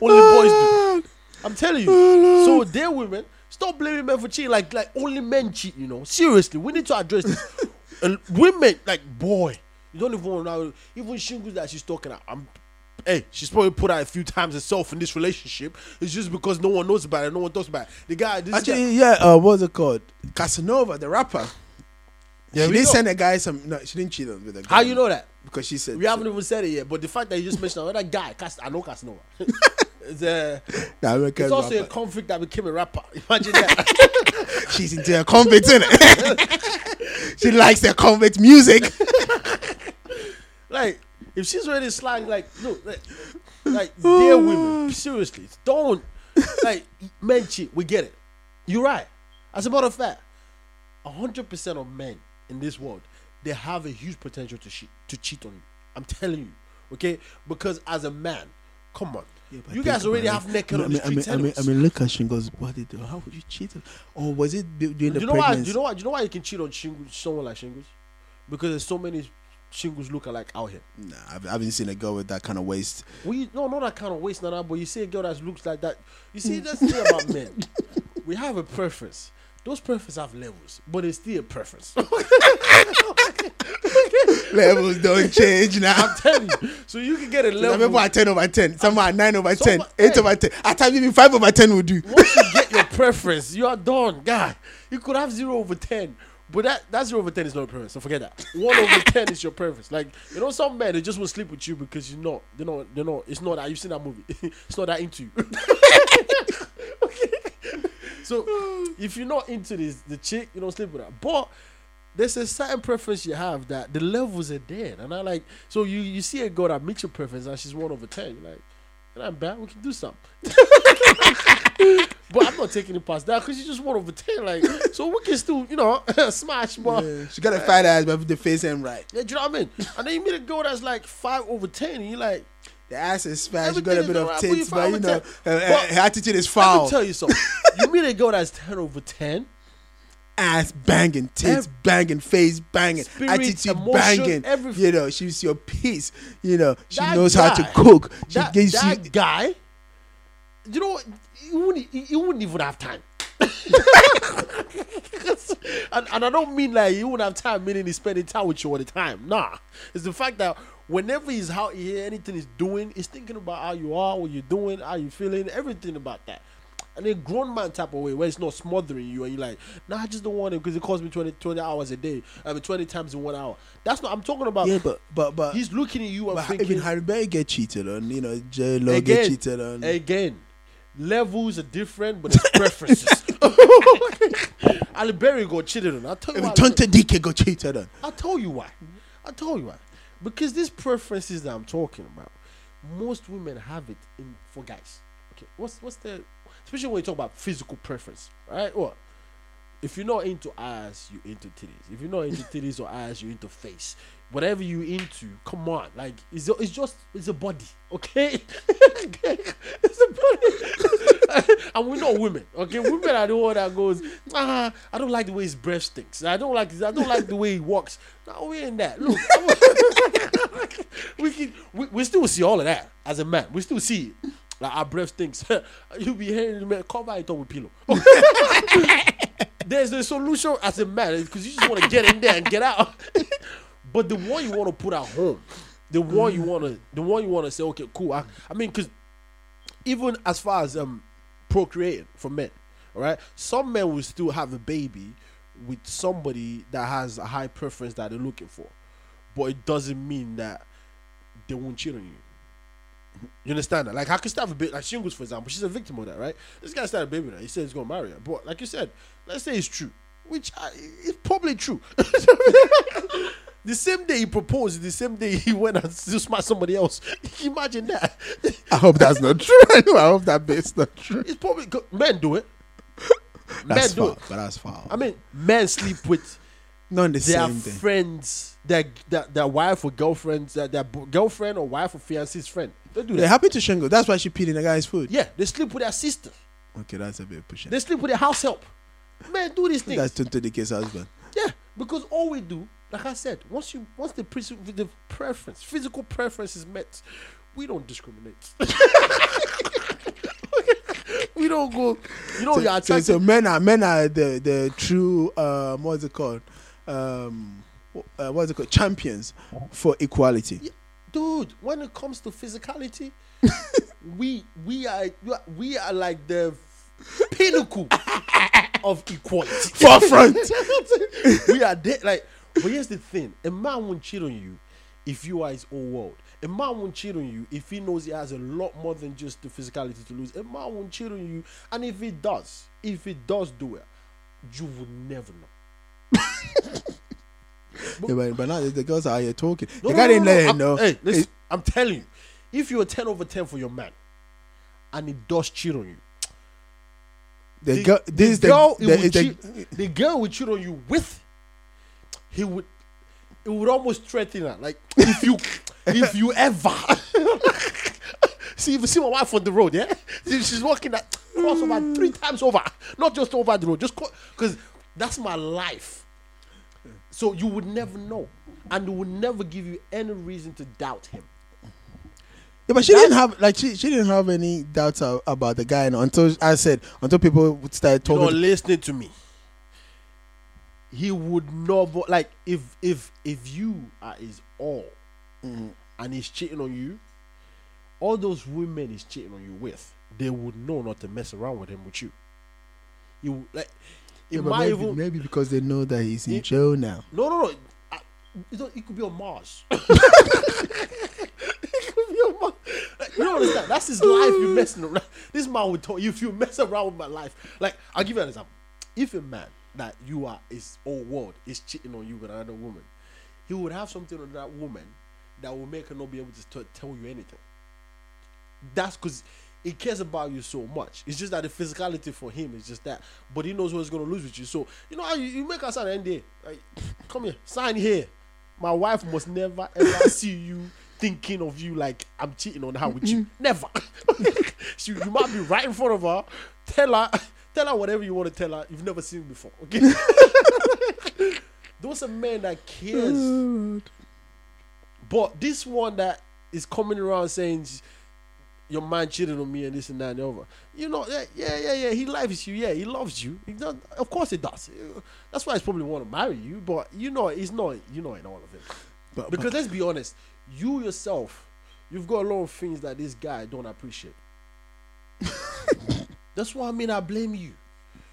Only boys do. I'm telling you. Oh, so they're women. Stop blaming men for cheating. Like like only men cheat. You know. Seriously, we need to address this. And women, like boy, you don't even know. Even shingles that she's talking about. I'm. Hey, she's probably put out a few times herself in this relationship. It's just because no one knows about it. No one talks about it. The guy, this guy, Actually, yeah. Uh, what's it called? Casanova, the rapper. Yeah, she we did know. send a guy some. No, she didn't cheat on with a guy. how you know that? Because she said We haven't even said it yet. But the fact that you just mentioned another guy, Cas- I know Casanova. it's, Nah, it's also a rapper. convict that became a rapper. Imagine that. She's into a convict, innit? she likes the convict music. like if she's already slang, like look like, like dear women seriously don't like men cheat we get it you're right as a matter of fact 100% of men in this world they have a huge potential to cheat to cheat on you i'm telling you okay because as a man come on you guys already have naked I on mean, the I mean, I mean, I mean, look at Shingo's body. Though. How would you cheat? on- Or was it du- during the do you know why? Do you know why? Do you know why you can cheat on shingles, someone like shingles? Because there's so many shingles look alike out here. Nah, I've, I haven't seen a girl with that kind of waist. We no, not that kind of waste, Nana, but you see a girl that looks like that. You see, that's the thing about men. We have a preference. Those preferences have levels, but it's still a preference. Levels don't change now. I'm telling you. So you can get a Some level. people are 10 over 10. Some are 9 over 10. 8 hey. over 10. At times, even 5 over 10 will do. Once you get your preference, you are done, guy. You could have zero over ten, but that that zero over ten is not a preference. So forget that. One over ten is your preference. Like you know, some men they just want to sleep with you because you're not. They're not. They're not. It's not that you've seen that movie. it's not that into you. okay. So if you're not into this, the chick, you don't sleep with her. But there's a certain preference you have that the levels are there, and I like. So you you see a girl that meets your preference and she's one over ten. You're like, not bad. We can do something. but I'm not taking it past that because she's just one over ten. Like, so we can still, you know, smash. But yeah. She got a fat ass, but the face ain't right. Yeah, do you know what I mean? And then you meet a girl that's like five over ten, and you're like, The ass is fat. you got a bit of you tits, but you know, 10. her, her attitude is I foul. can tell you something. you meet a girl that's ten over ten. ass banging, tits Ev- banging, face banging, Spirit, attitude emotion, banging. everything. You know, she's your piece. You know, she That knows how to cook. She That, gives that you. guy, you know, you wouldn't, he, he wouldn't even have time. and, and I don't mean like you wouldn't have time, meaning he's spending time with you all the time. Nah, it's the fact that whenever he's out here, anything he's doing, he's thinking about how you are, what you're doing, how you're feeling, everything about that. And a grown man type of way where it's not smothering you and you're like, nah, I just don't want it because it costs me 20, 20 hours a day. I mean, 20 times in one hour. That's not, I'm talking about. Yeah, but but but he's looking at you and thinking, even Halle Berry get cheated on. You know, J Lo get cheated on. again, levels are different, but it's preferences. Halle Berry got cheated on. I'll tell you Even why. Tonto Dikeh got cheated on. I'll tell you why. I'll tell you why. Because these preferences that I'm talking about, most women have it in for guys. Okay, what's what's the especially when you talk about physical preference, right? What if you're not into ass, you into titties. If you're not into titties or ass, you into face. Whatever you into, come on, like it's it's just it's a body, okay? it's a body, and we're not women, okay? Women are the one that goes, ah, I don't like the way his breath stinks. I don't like I don't like the way he walks. No, we ain't that. Look, we can we, we still see all of that as a man. We still see it. Like our breath stinks. you be hearing man cover it up with pillow. There's a solution as a man because you just want to get in there and get out. But the one you want to put at home, the one you want to, the one you want to say, okay, cool. I, I mean, because even as far as um procreating for men, all right, some men will still have a baby with somebody that has a high preference that they're looking for, but it doesn't mean that they won't cheat on you. You understand that? Like, I could start a bit like Shingles, for example. She's a victim of that, right? This guy started a baby now. He said he's gonna marry her, but like you said, let's say it's true, which I, it's probably true. the same day he proposed, the same day he went and still smacked somebody else. Imagine that. I hope that's not true. I hope that bit's not true. It's probably men do it. That's men do foul. it. But that's foul. I mean, men sleep with not the their same thing. friends, their, their their wife or girlfriends, their, their girlfriend or wife or fiance's friend. They do that. They're happy to shingle. That's why she peed in the guy's food. Yeah, they sleep with their sister. Okay, that's a bit pushing. They sleep with their house help. Men do these things. That's the Dikeh's husband. Yeah, because all we do, like I said, once you once the pre- the preference, physical preference is met, we don't discriminate. we don't go. You know, so, you're so, attracted. so men are men are the the true um, what's it called? Um, uh, what's it called? Champions for equality. Yeah, dude, when it comes to physicality, we we are we are like the pinnacle of equality. Forefront. we are there. Like, but here's the thing: a man won't cheat on you if you are his own world. A man won't cheat on you if he knows he has a lot more than just the physicality to lose. A man won't cheat on you, and if he does, if he does do it, you will never know. Yeah, but, but now the girls are here talking. No, the guy no, didn't no, let him I'm- know. Hey, listen, It- I'm telling you, if you're 10 over 10 for your man, and he does cheat on you, the, the, girl, this is the, girl he the, the- cheat, the girl would cheat on you with, he would, it would almost threaten her. Like if you, if you ever, see if you see my wife on the road, yeah, See, she's walking that cross over three times over, not just over the road, just because that's my life. So you would never know, and it would never give you any reason to doubt him. Yeah, but she didn't have like she, she didn't have any doubts about the guy until I said until people would start talking. You're listening to me. He would never like if if if you are his all mm-hmm. and he's cheating on you, all those women he's cheating on you with, they would know not to mess around with him with you. You like Yeah, maybe, even maybe because they know that he's in It- jail now. no no no. I, it, could be on Mars. it could be on Mars. Like, you don't understand. That's his life. You messing around. This man would you if you mess around with my life. Like I'll give you an example. If a man that you are his whole world is cheating on you with another woman, he would have something on that woman that will make her not be able to t- tell you anything. That's because he cares about you so much. It's just that the physicality for him is just that. But he knows what he's gonna lose with you. So you know how you, you make us sign an NDA. Like, come here, sign here. My wife must never ever see you thinking of you like I'm cheating on her with you. Never. she, you might be right in front of her. Tell her, tell her whatever you want to tell her. You've never seen before. Okay. Those are men that cares. But this one that is coming around saying your man cheated on me and this and that and the other. You know, yeah, yeah, yeah, yeah. He likes you. Yeah, he loves you. He does, of course, he does. That's why he's probably want to marry you. But you know, he's not. You know, in all of it. But, Because let's be honest, you yourself, you've got a lot of things that this guy don't appreciate. That's why I mean I blame you.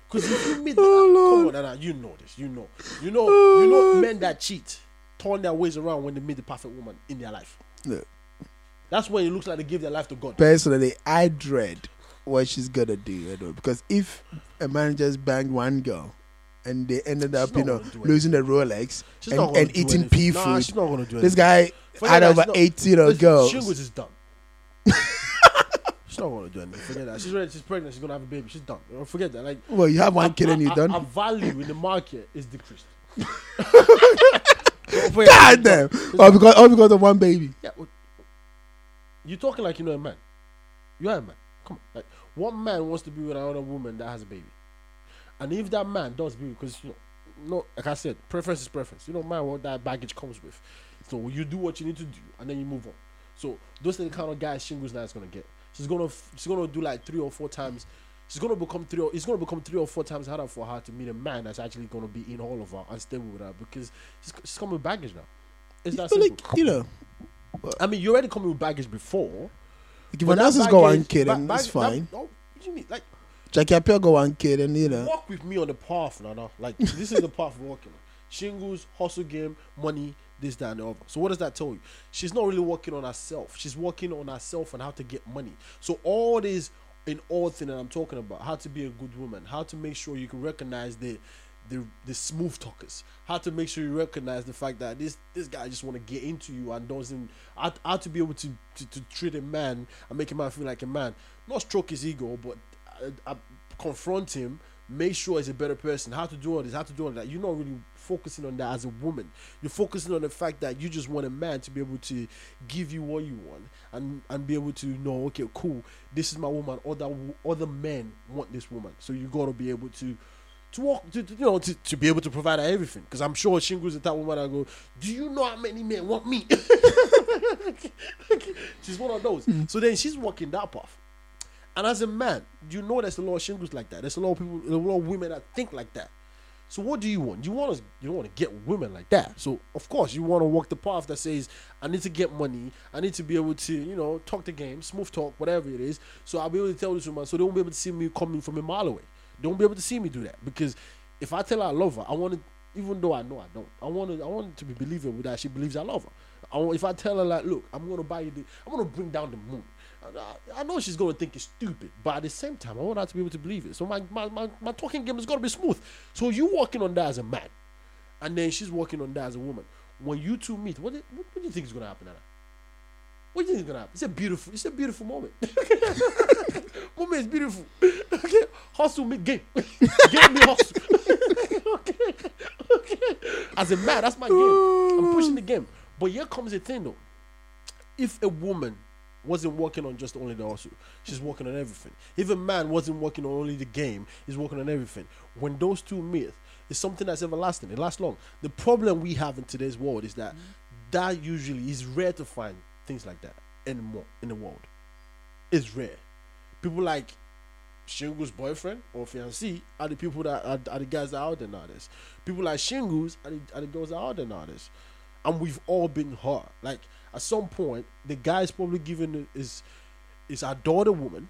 Because if you meet, Oh, ah, come on, Nana, you know this, you know, you know, oh, you know, men that cheat turn their ways around when they meet the perfect woman in their life. Look, That's when it looks like they give their life to God. personally, I dread what she's gonna do. You know, because if a man just banged one girl and they ended up, you know, gonna do it. losing the Rolex She's and, and eating anything. pea Nah, food, she's not gonna do this guy Forget had over eight, you know, girls. Shingles is done. She's not gonna do anything. Forget that. She's ready. She's pregnant. She's gonna have a baby. She's done. Forget that. Like Well, you have one kid and you're done. A value in the market is decreased. God damn! All because all because of one baby. Yeah, well, you're talking like you know a man. You are a man. Come on. Like, what man wants to be with another woman that has a baby? And if that man does be, because you know, no, like I said, preference is preference. You don't mind what that baggage comes with. So you do what you need to do, and then you move on. So those are the kind of guys Shingles now is gonna get. She's gonna f- she's gonna do like three or four times. She's gonna become three. Or, it's gonna become three or four times harder for her to meet a man that's actually gonna be in all of her and stable with her because she's, she's coming with baggage now. It's that simple. like, you know, I mean, you already coming with baggage before. if but Vanessa's that got one baggage- kid and it's fine. That, oh, what do you mean? Like, Jackie Appiah got one kid and you know, walk with me on the path, Nana. Like, this is the path we're walking. Shingles, hustle game, money, this, that, and the other. So, what does that tell you? She's not really working on herself. She's working on herself and how to get money. So, all this in all thing that I'm talking about, how to be a good woman, how to make sure you can recognize the the, the smooth talkers, how to make sure you recognize the fact that this this guy just want to get into you and doesn't how, how to be able to, to to treat a man and make a man feel like a man, not stroke his ego, but uh, uh, confront him, make sure he's a better person. How to do all this, how to do all that. You're not really focusing on that as a woman. You're focusing on the fact that you just want a man to be able to give you what you want and and be able to know, okay, cool, this is my woman. Other other men want this woman, so you got to be able to. To walk, to, to, you know, to, to be able to provide her everything. Because I'm sure Shingu's the type of woman I go, Do you know how many men want me? she's one of those. Hmm. So then she's walking that path. And as a man, you know there's a lot of shingles like that. There's a lot of people, a lot of women that think like that. So what do you want? You want to you don't want to get women like that. So of course you want to walk the path that says I need to get money. I need to be able to you know talk the game, smooth talk, whatever it is. So I'll be able to tell this woman, so they won't be able to see me coming from a mile away. They won't be able to see me do that because if I tell her I love her, I want to, even though I know I don't, I want to, I want to be believable that she believes I love her. I want, if I tell her like, look, I'm gonna buy you, the, I'm gonna bring down the moon. I, I know she's gonna think it's stupid, but at the same time, I want her to be able to believe it. So my my, my, my talking game has got to be smooth. So you working on that as a man, and then she's working on that as a woman. When you two meet, what do, what, what do you think is gonna happen, Anna? What do you think is gonna happen? It's a beautiful, it's a beautiful moment. moment is beautiful. Okay, hustle me game, game me hustle. okay, okay. As a man, that's my game. I'm pushing the game. But here comes the thing though. If a woman wasn't working on just only the hustle, she's working on everything. A man wasn't working on only the game, he's working on everything. When those two meet, it's something that's everlasting. It lasts long. The problem we have in today's world is that that usually is rare to find things like that anymore in the world. It's rare. People like Shingu's boyfriend or fiancé are the people that are, are the guys that are out there nowadays. People like Shingu's are the, are the girls that are out there nowadays. And we've all been hurt. Like at some point, the guy's probably giving is is our daughter woman,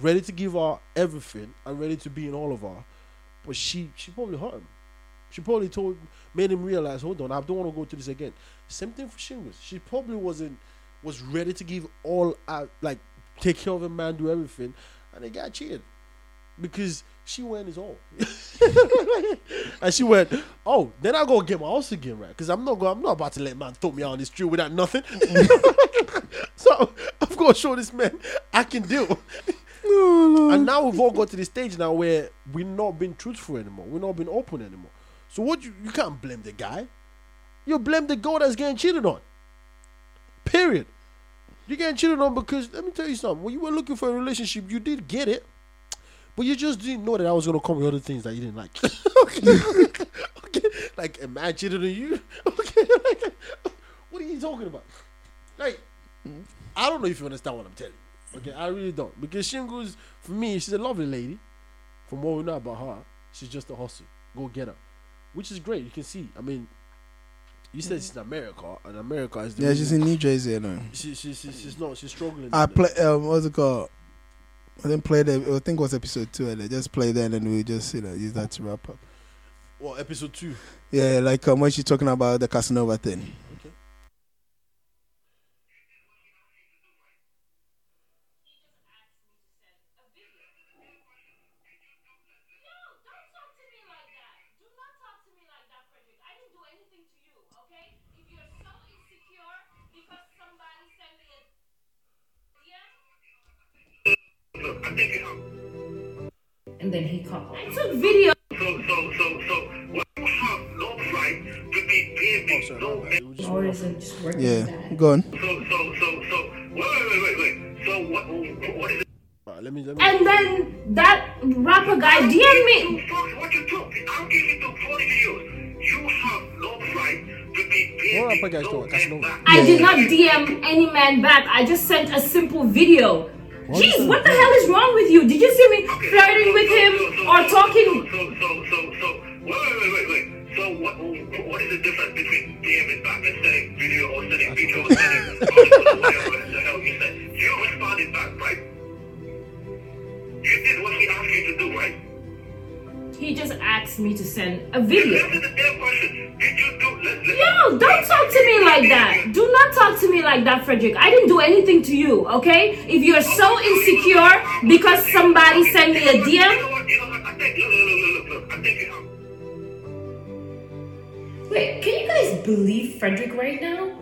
ready to give her everything and ready to be in all of her, but she she probably hurt him. She probably told made him realize, hold on, I don't want to go through this again. Same thing for Shingus. She probably wasn't was ready to give all out like take care of a man, do everything, and they got cheated. Because she went his all. and she went, Oh, then I go get my house again, right? Because I'm not going I'm not about to let man throw me out on the street without nothing. so I've got to show this man I can deal. Oh, and now we've all got to the stage now where we're not being truthful anymore. We're not being open anymore. So what you you can't blame the guy. You blame the girl that's getting cheated on. Period. You're getting cheated on because let me tell you something. When you were looking for a relationship, you did get it. But you just didn't know that I was gonna come with other things that you didn't like. okay. okay. Like imagine cheated on you. Okay. Like, what are you talking about? Like, I don't know if you understand what I'm telling you. Okay, I really don't. Because Shingu's, for me, she's a lovely lady. From what we know about her, she's just a hustle. Go get her. Which is great. You can see. I mean, You said she's in America, and America is the Yeah, she's in New Jersey. You know. She, she, she, she's not. She's struggling. I play. Um, what's it called? I didn't play the. I think it was episode two. And I just play that, and we just you know use that to wrap up. What episode two? Yeah, like um, when she's talking about the Casanova thing. And then he called. I took video. So, so, so, so, what you have no right to be Oh, giving sorry. no my bad. It was just Or one is it just working Yeah, go on. So, so, so, so, wait, wait, wait, wait, wait. So, what, what is it? Let me. Let me. And then that rapper guy DM'd me. You what you do. I'll give you 40 videos. You have no right to be What rapper guys no doing? I did not DM any man back. I just sent a simple video. What is Jeez, what the hell is wrong with you? Did you see me flirting with him or talking? So, so, so, so, wait, wait, wait, wait, wait. So, what, what is the difference between DMing back and sending video or sending video or sending whatever the hell you said? You responded back, right? You did what he asked you to do, right? He just asked me to send a video. Answer the damn question. Did you do? Let, let, Yo, don't talk to me like that. Do not talk to me like that, Frederick. I didn't do anything to you, okay? If you're so insecure because somebody sent me a DM. Wait, can you guys believe Frederick right now?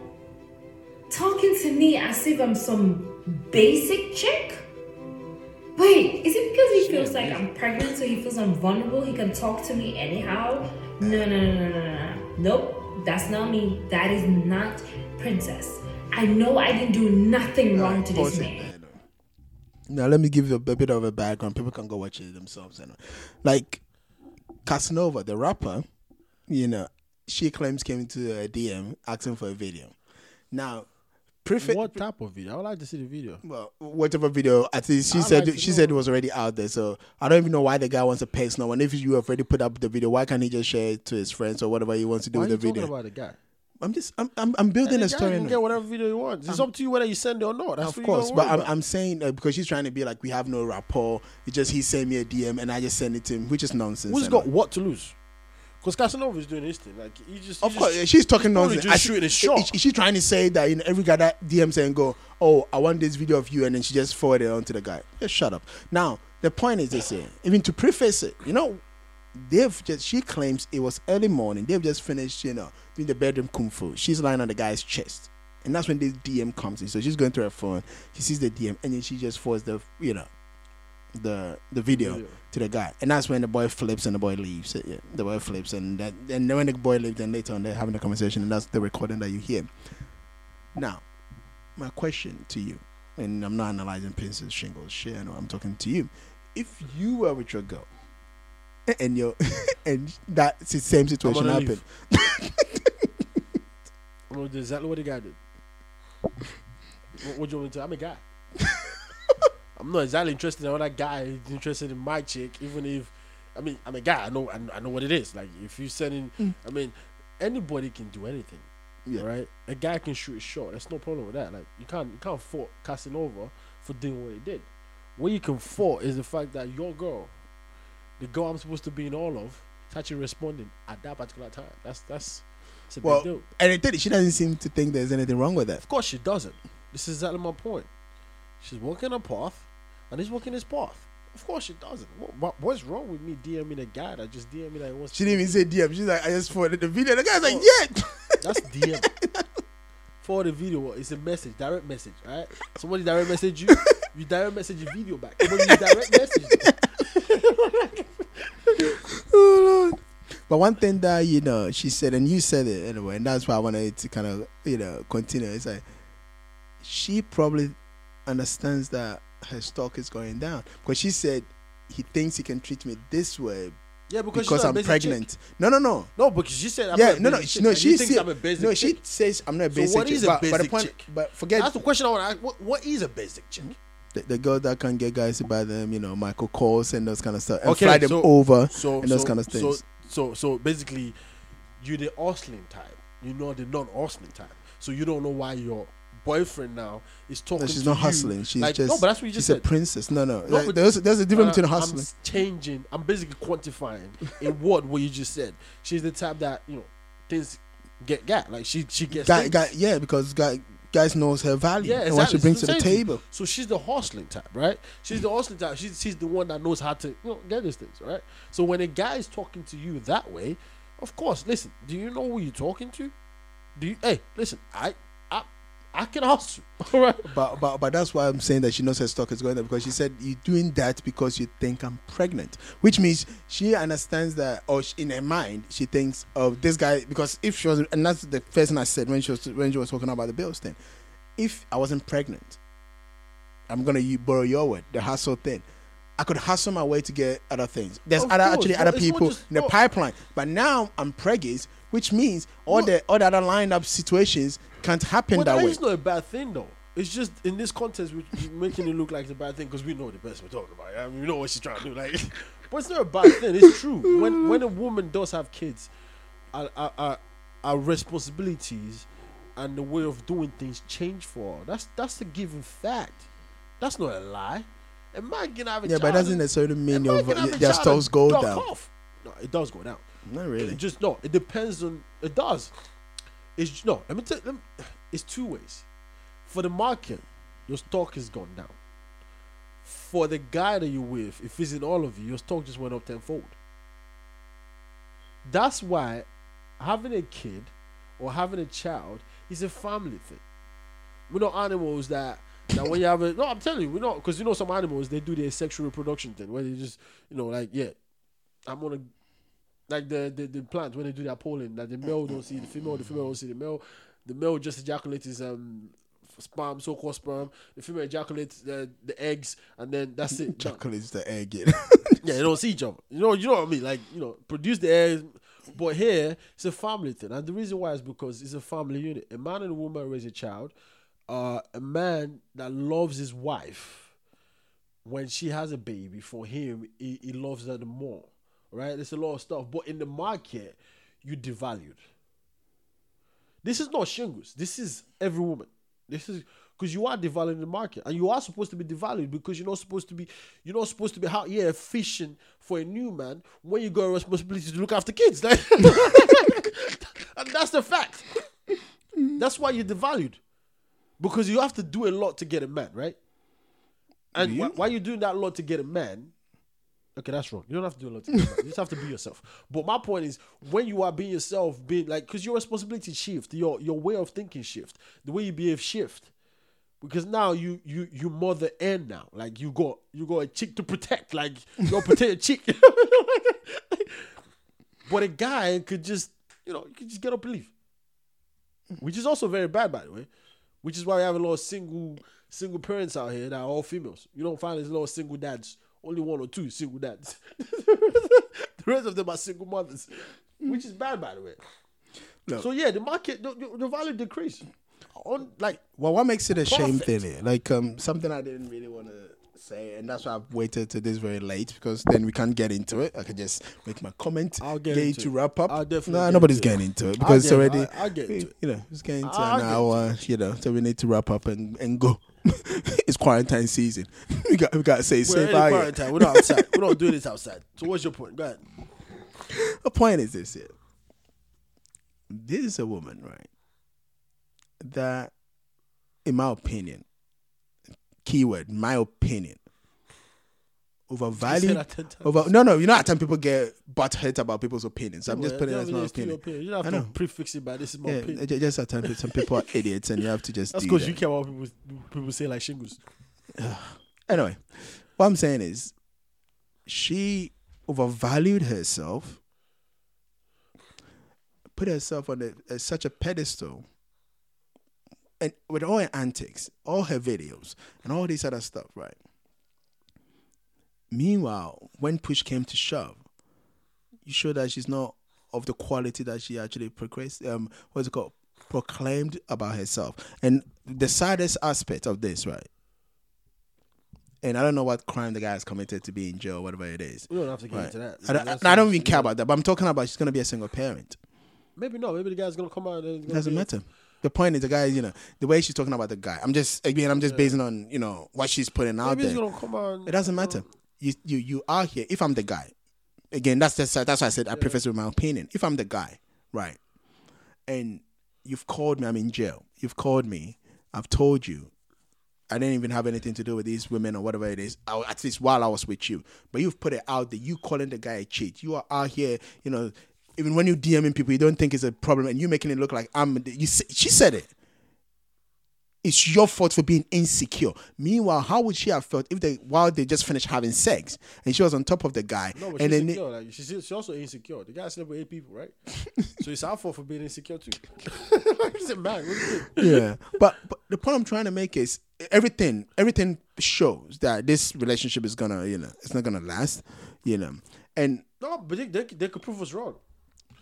Talking to me as if I'm some basic chick? Wait, is it because he feels like I'm pregnant, so he feels I'm vulnerable? He can talk to me anyhow? No, no, no, no, no, no. Nope, that's not me. That is not Princess. I know I didn't do nothing wrong to this man. Now let me give you a, a bit of a background. People can go watch it themselves. You know. Like Casanova, the rapper, you know, she claims came to a DM asking for a video. Now, prefect. what type of video? I would like to see the video. Well, whatever video, I think she I'd said like she said it was already out there. So I don't even know why the guy wants a personal one. If you have already put up the video, why can't he just share it to his friends or whatever he wants to do Why with you the video? about the guy? I'm just I'm I'm, I'm building a story. can get whatever video you want. It's up to you whether you send it or not. That's of course, but I'm. I'm saying uh, because she's trying to be like we have no rapport. It's just he sent me a DM and I just send it to him, which is nonsense. Who's got what to lose? Because Casanova is doing his thing. Like he just. he Of just- course, she's talking nonsense. Just I- shooting his is- shot. Is she trying to say that in every guy that DMs and go, oh, I want this video of you, and then she just forward it on to the guy. Just shut up. Now the point is this: here, even to preface it, you know, they've just she claims it was early morning. They've just finished, you know, doing the bedroom kung fu. She's lying on the guy's chest, and that's when this DM comes in. So she's going through her phone. She sees the DM, and then she just forwards the, you know, the the video Video. To the guy, and that's when the boy flips and the boy leaves. Yeah, the boy flips, and that, and then when the boy leaves, then later on they're having a conversation, and that's the recording that you hear. Now, my question to you, and I'm not analyzing Princess Shingles shit. I know I'm talking to you. If you were with your girl, and your and that same situation happened, I'm exactly what the guy did. what, what do you want to? do? I'm a guy. I'm not exactly interested in other guy. He's interested in my chick, even if, I mean, I'm a guy. I know, I know, what it is. Like if you're sending, mm. I mean, anybody can do anything, Yeah. right? A guy can shoot a shot. There's no problem with that. Like you can't, you can't fault Casanova for doing what he did. What you can fault is the fact that your girl, the girl I'm supposed to be in all of, is actually responding at that particular time. That's that's, it's a well, big deal. and it did. She doesn't seem to think there's anything wrong with that. Of course she doesn't. This is exactly my point. She's walking a path, and he's walking his path. Of course she doesn't. What, what, what's wrong with me DMing a guy that just DM me that wants She didn't even say DM. She's like, I just forwarded the video. The guy's like, Oh. yeah. That's DM. For the video, it's a message, direct message, right? Somebody direct message you, you direct message your video back. Somebody you direct message. Oh, Lord. But one thing that you know, she said, and you said it anyway, and that's why I wanted to kind of you know continue. It's like she probably understands that her stock is going down because she said he thinks he can treat me this way Yeah, because, she's because I'm basic pregnant. chick. No, no, no. No, because she said I'm yeah, no, no, she, chick, no. She he thinks I'm a basic no. She chick. says I'm not a So basic what chick. is a but, but the basic point, chick? but forget That's the question I want to ask. What, what is a basic chick? the, the girl that can get guys to buy them, you know, Michael Kors and those kind of stuff, and Okay, fly them so- over so and those so, kind of things. So so so basically, you're the hustling type. You know the non-hustling type. So you don't know why your boyfriend now is talking. No, she's not you hustling. She's like, just no, but that's what you just she's said. a princess. No, no. No, like, there's there's a difference Uh, between hustling. I'm changing. I'm basically quantifying in what what you just said. She's the type that you know things get got. Like she she gets Guy, guy, yeah, because guy, guys knows her value Yeah, and what she brings So to the table. So she's the hustling type, right? She's the hustling type. She's she's the one that knows how to you know get these things, right? So when a guy is talking to you that way, of course, listen. Do you know who you're talking to? Do you? Hey, listen. I I can hustle. All right. But, but but that's why I'm saying that she knows her stock is going up because she said you're doing that because you think I'm pregnant, which means she understands that, or she, in her mind she thinks of this guy because if she was, and that's the first thing I said when she was when she was talking about the bills thing. If I wasn't pregnant, I'm gonna u- borrow your word, the hustle thing. I could hustle my way to get other things. There's Of other course, actually other people just- in the no. pipeline, but now I'm preggers, which means all Look- the all the other lined up situations can't happen But that that way. is not a bad thing, though. It's just in this context, we're making it look like it's a bad thing because we know the best we're talking about. I mean, we know what she's trying to do. Like, but it's not a bad thing. It's true. When when a woman does have kids, our, our, our, responsibilities and the way of doing things change for her. That's that's a given fact. That's not a lie. A man can have a Yeah, but it doesn't necessarily mean your their stocks go down. Off. No, it does go down. Not really. It just no. It depends on. It does. It's no. Let me tell. Let me, it's two ways. For the market, your stock has gone down. For the guy that you're with, if it's in all of you, your stock just went up tenfold. That's why having a kid or having a child is a family thing. We're not animals that that when you have a no, I'm telling you, we're not because you know some animals they do their sexual reproduction thing where they just you know like yeah, I'm gonna like the, the the plants when they do their pollen that the male don't see the female, the female don't see the male. The male just ejaculates his um sperm, so called sperm. The female ejaculates the the eggs, and then that's it. Ejaculates the egg. Yeah, they don't see each other. You know, you know what I mean? Like, you know, produce the eggs. But here, it's a family thing. And the reason why is because it's a family unit. A man and a woman raise a child. Uh, a man that loves his wife, when she has a baby, for him, he, he loves her the more. Right? There's a lot of stuff. But in the market, you devalued. This is not shingles. This is every woman. This is because you are devaluing the market, and you are supposed to be devalued because you're not supposed to be. You're not supposed to be how yeah fishing for a new man when you got a responsibility to look after kids. Like, and that's the fact. That's why you're devalued because you have to do a lot to get a man, right? And why, why you're doing that lot to get a man, Okay, that's wrong. You don't have to do a lot. You just have to be yourself. But my point is, when you are being yourself, being like, because your responsibility shift, your your way of thinking shift, the way you behave shift, because now you you you mother end now. Like you got you got a chick to protect. Like you got protect a chick. but a guy could just you know you could just get up and leave, which is also very bad, by the way. Which is why we have a lot of single single parents out here that are all females. You don't find there's a lot of single dads. Only one or two single dads. the rest of them are single mothers, which is bad, by the way. Look. So yeah, the market, the, the- value decrease. On like Well, what makes it a shame thing here? Like um, something I didn't really want to say, and that's why I've waited to this very late because then we can't get into it. I can just make my comment. I'll get you into to it. wrap up. I'll definitely No, get nobody's into it. getting into it because it's already. I- I'll get into it. You know, it's getting to an get hour. You know, so we need to wrap up and, and go. it's quarantine season. we got we got to say safe out here. quarantine. We're not outside. We're not doing this outside. So what's your point? Go ahead. The point is this here. This is a woman, right? That, in my opinion, keyword, my opinion, You say overvalued. that 10 times. Over, no, no, you know, at times people get butt hurt about people's opinions. I'm just putting it yeah, as I my it's opinion. You don't I have to know. prefix it by this is my Yeah, opinion. just at times some people are idiots, and you have to just. That's because that. you care about people people say like shingles. Anyway, what I'm saying is, she overvalued herself, put herself on a, a- such a pedestal, and with all her antics, all her videos, and all this other stuff, right? Meanwhile, when push came to shove, you show that she's not of the quality that she actually proclaimed, um, what's it called, proclaimed about herself. And the saddest aspect of this, right? and I don't know what crime the guy has committed to be in jail, whatever it is. We don't have to get Right. into that. I don't, That's- I don't even care about that, but I'm talking about she's gonna be a single parent. maybe no. Maybe the guy's gonna come out. And Doesn't be- matter. The point is, the guy, you know, the way she's talking about the guy. I'm just again, I'm just basing on you know what she's putting out Maybe there. he's gonna come out. and- It doesn't matter. You you you are here. If I'm the guy, again, that's that's that's why I said I preface with my opinion. If I'm the guy, right, and you've called me, I'm in jail. You've called me. I've told you. I didn't even have anything to do with these women or whatever it is. I, at least while I was with you, but you've put it out that you calling the guy a cheat. You are out here, you know. Even when you DMing people, you don't think it's a problem, and you making it look like I'm. You, she said it it's your fault for being insecure. Meanwhile, how would she have felt if they while they just finished having sex and she was on top of the guy No, but and she's then insecure. Like, she's, she's also insecure. The guy slept with eight people, right? so it's our fault for being insecure too. He's a man. What do you think? yeah. But but the point I'm trying to make is everything everything shows that this relationship is gonna you know it's not gonna last you know and No, but they, they, they could prove us wrong.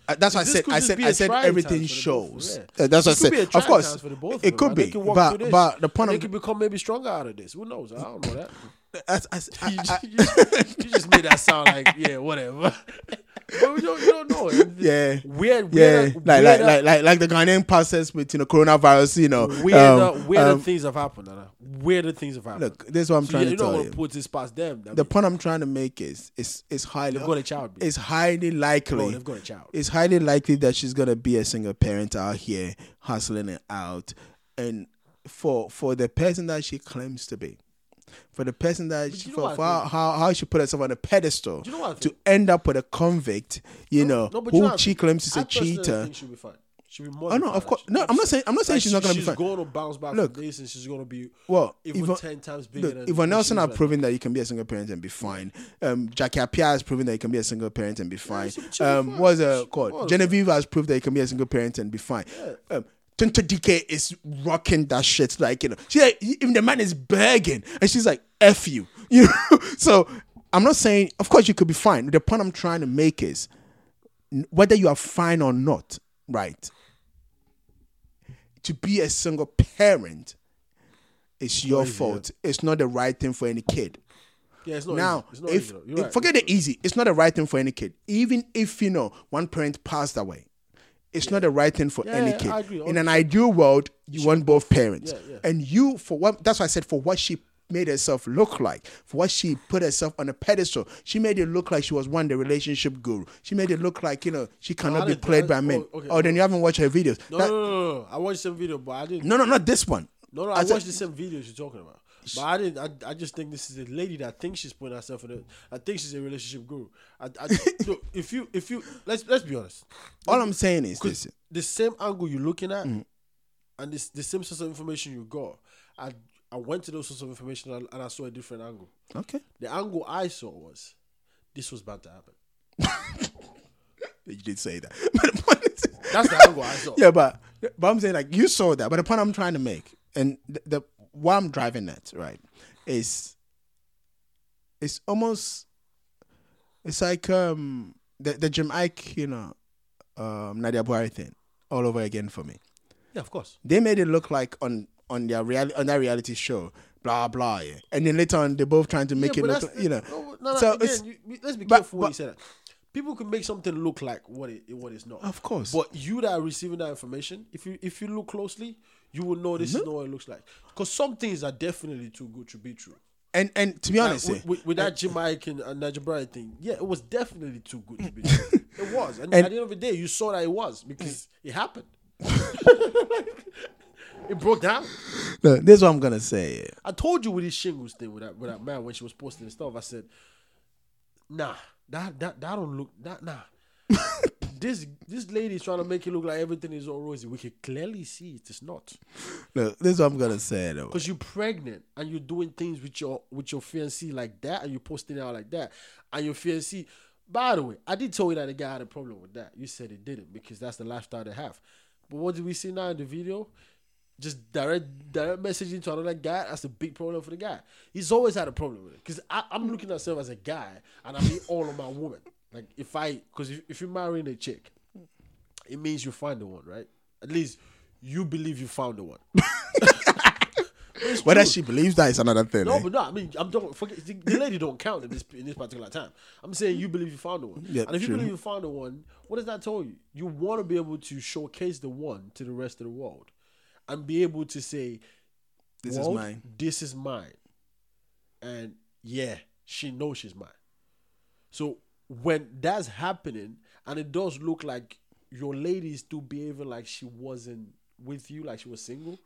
Uh, that's why I said I said I said everything times for the both of shows. them, Uh, yeah. that's what I It be a said. Of course, for the both of it could be, They can walk but but the point they I'm could become maybe stronger out of this. Who knows? I don't know that. I- you, I- just, you, just, you just made that sound like yeah, whatever. but we don't, you don't know. Yeah. weird, yeah, weird, like, like weird, like like like the Ghanaian process with you know coronavirus, you know, weirder, um, weirder um, things have happened. Nana. Weirder things have happened. Look, this is what I'm so trying yeah, you to don't tell want you. to put this past them. The mean, point I'm trying to make is is is highly They've got a child. It's highly likely. Bro, they've got a child. It's highly likely that she's gonna be a single parent out here hustling it out, and for for the person that she claims to be, for the person that she, you know for, for how, how how she put herself on a pedestal you know to end up with a convict, you know, No, but you who know she claims is a cheater. she'll be fine. She'll be more. Oh no, of course. No, I'm not saying. I'm not saying Like, she's not gonna she's be fine. going to bounce back Look. from this, and she's going to be Well, even Yvonne- ten times bigger. Look, than Yvonne Nelson she are is right proving that you can be a single parent and be fine. Um, Jackie Appiah has proven that you can be a single parent and be fine. be um, what's uh, called? Genevieve has proved that you can be a single parent and be fine. Um, Tonto Dikeh is rocking that shit. Like, you know, she like, even the man is begging and she's like, F you. You know? so I'm not saying, of course, you could be fine. The point I'm trying to make is whether you are fine or not, right? To be a single parent is your easy, yeah. fault. It's not the right thing for any kid. Yeah, it's not Now, easy. It's not if, if- right. forget the easy, it's not the right thing for any kid. Even if you know one parent passed away, it's not the right thing for Yeah, any kid. In an ideal world, you want both parents, Yeah, yeah. and you for what? That's why I said for what she made herself look like, for what she put herself on a pedestal. She made it look like she was one the relationship guru. She made it look like you know she cannot I be played by men. oh, okay, oh, then you haven't watched her videos. No, That- no, no, no, no. I watched some video, but I didn't. no, no, not this one. No, no, I I, said- watched the same videos you're talking about. But I didn't. I, I just think this is a lady that thinks she's putting herself in a. I think she's a relationship guru. I, I look, if you if you let's let's be honest. All I'm saying is this. the same angle you're looking at, Mm. and this the same source of information you got. I I went to those source of information and, and I saw a different angle. Okay. The angle I saw was this was about to happen. You did say that. But the point is, That's the angle I saw. yeah, but but I'm saying like you saw that, but the point I'm trying to make, and the, the what I'm driving at, right, is it's almost it's like um the the Jim Iyke, you know, um Nadia Buari thing all over again for me. Yeah, of course. They made it look like on on their reality on that reality show, blah blah, yeah. and then later on they're both trying to make Yeah, it look, like, you know. No, no, no, so again, you, let's be but- careful when but- you say that. People can make something look like what it what it's not. Of course. But you that are receiving that information, if you if you look closely, you will know this is not what it looks like. Because some things are definitely too good to be true. and and to be Like, honest, eh, with, with, with that Jamaican and Nigel Bryan thing, yeah, it was definitely too good to be true. it was, and, And- at the end of the day, you saw that it was because it happened. it broke down. look, this is what I'm gonna say. yeah. I told you with this shingles thing with that with that man when she was posting stuff. I said, Nah, that that that don't look that nah. this this lady is trying to make it look like everything is all rosy. We can clearly see it is not. Look, this is what I'm gonna say though. Because you're pregnant and you're doing things with your with your fiancé like that and you're posting it out like that. And your fiancé by the way, I did tell you that the guy had a problem with that. You said it didn't because that's the lifestyle they have. But what did we see now in the video? Just direct direct messaging to another guy. That's a big problem for the guy. He's always had a problem with it. Because I'm looking at myself as a guy and I mean all of my woman. Like if I, because if, if you're marrying a chick, it means you find the one, right? At least you believe you found the one. Whether true. she believes that is another thing. No, eh? but no, I mean, I'm talking. Forget, the, the lady don't count in this in this particular time. I'm saying you believe you found the one, Yeah, and if you true. believe you found the one, what does that tell you? You want to be able to showcase the one to the rest of the world, and be able to say, This is mine." This is mine," and yeah, she knows she's mine. So when that's happening, and it does look like your lady is still behaving like she wasn't with you, like she was single,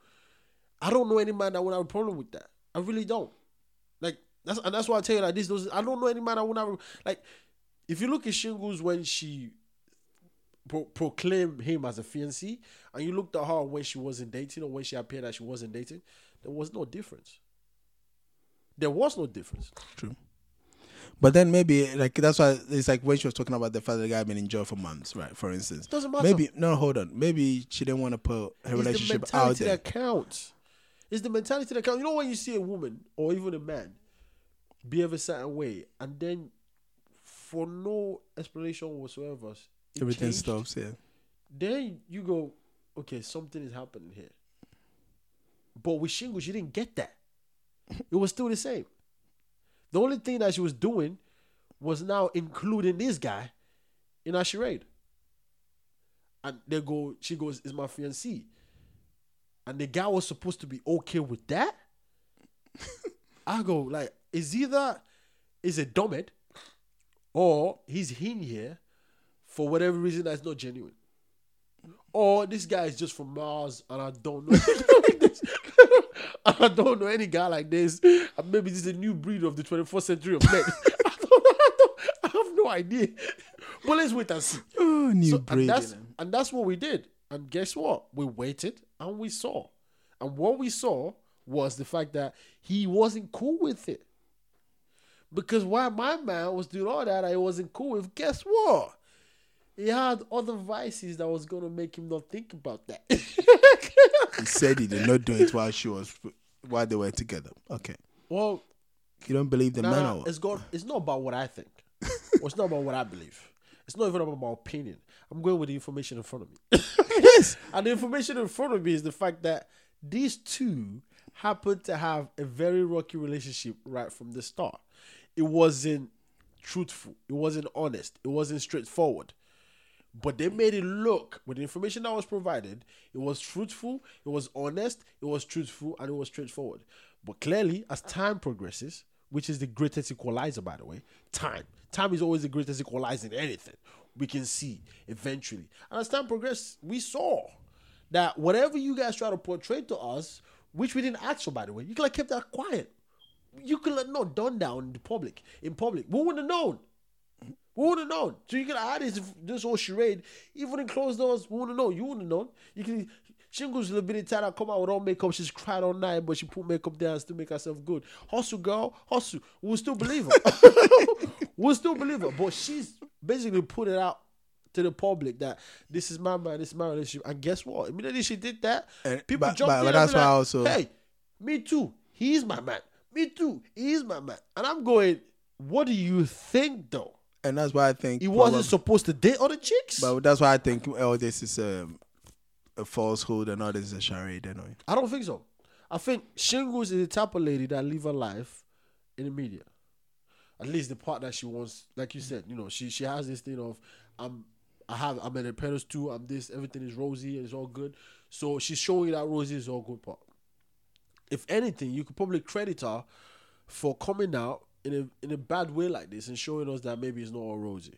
I don't know any man that would have a problem with that. I really don't. Like that's and that's why I tell you like this. Those I don't know any man that would have like. If you look at Shingles when she pro- proclaimed him as a fiancé, and you looked at her when she wasn't dating or when she appeared that she wasn't dating, there was no difference. There was no difference. True. But then maybe like that's why it's like when she was talking about the fact that the guy had been in jail for months, right? For instance, Doesn't matter. Maybe no, hold on. Maybe she didn't want to put her It's the relationship out there. that counts. It's the mentality that counts. You know when you see a woman or even a man behave a certain way, and then for no explanation whatsoever, it Everything changed, stops. Yeah. Then you go, okay, something is happening here. But with Shingo, she didn't get that. It was still the same. The only thing that she was doing was now including this guy in her charade. And they go, she goes, is my fiancé. And the guy was supposed to be okay with that. I go, like, is either is a dumbhead or he's in here for whatever reason that's not genuine. Or this guy is just from Mars and I don't know. I don't know any guy like this. And maybe this is a new breed of the 21st century of men. I, don't, I, don't, I have no idea. But let's wait and see. Oh, new So- breed. and that's and that's what we did. And guess what? We waited and we saw. And what we saw was the fact that he wasn't cool with it. Because while my man was doing all that, I wasn't cool with. Guess what? He had other vices that was gonna make him not think about that. He said he did not do it while she was while they were together. Okay. well, You don't believe the Nah, man or it's got. It's not about what I think. It's not about what I believe. It's not even about my opinion. I'm going with the information in front of me. yes. and the information in front of me is the fact that these two happened to have a very rocky relationship right from the start. It wasn't truthful. It wasn't honest. It wasn't straightforward. But they made it look with the information that was provided, it was truthful, it was honest, it was truthful, and it was straightforward. But clearly, as time progresses, which is the greatest equalizer, by the way, time. Time is always the greatest equalizer in anything. We can see eventually. And as time progressed, we saw that whatever you guys try to portray to us, which we didn't ask for, by the way, you could have kept that quiet. You could have not done that in the public. In public, we wouldn't have known. We wouldn't have known. So you could have had this, this whole charade, even in closed doors. We wouldn't know. You wouldn't have known. You can. Shingles a little bit tired. Come out with all makeup. She's cried all night, but she put makeup there and still make herself good. Hustle, girl, hustle. We'll still believe her. we'll still believe her. But she's basically put it out to the public that this is my man, this is my relationship. And guess what? Immediately she did that, And- people but- jumped but- in but that's why like, also- Hey, me too. He's my man. Me too. He's my man. And I'm going. What do you think though? And that's why I think He wasn't probably- supposed to date other chicks. But that's why I think all this is um, a falsehood and all this is a charade. Anyway. I don't think so. I think Shingles is the type of lady that live her life in the media. At least the part that she wants, like you said, you know, she she has this thing of I'm I have I'm in a pedestal, I'm this, everything is rosy and it's all good. So she's showing that rosy is all good part. If anything, you could probably credit her for coming out in a in a bad way like this and showing us that maybe it's not all rosy.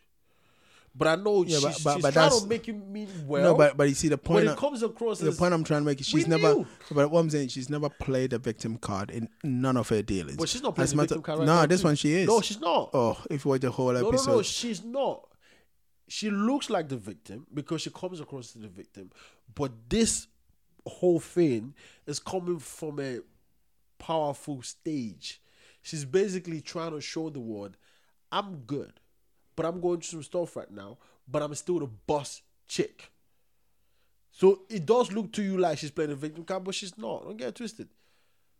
But I know Yeah, but- she's, but- she's but trying to make you mean well. no, but but you see the point. when it comes across the point I'm trying to make is she's never. knew. But what I'm saying, she's never played a victim card in none of her dealings. But she's not As playing the matter- victim card right No, this too. one she is. No, she's not. Oh, if you watch the whole no, episode, no, no, she's not. She looks like the victim because she comes across as the victim. But this whole thing is coming from a powerful stage. She's basically trying to show the world, I'm good, but I'm going through some stuff right now, but I'm still the boss chick. So it does look to you like she's playing a victim card, but she's not. Don't get it twisted.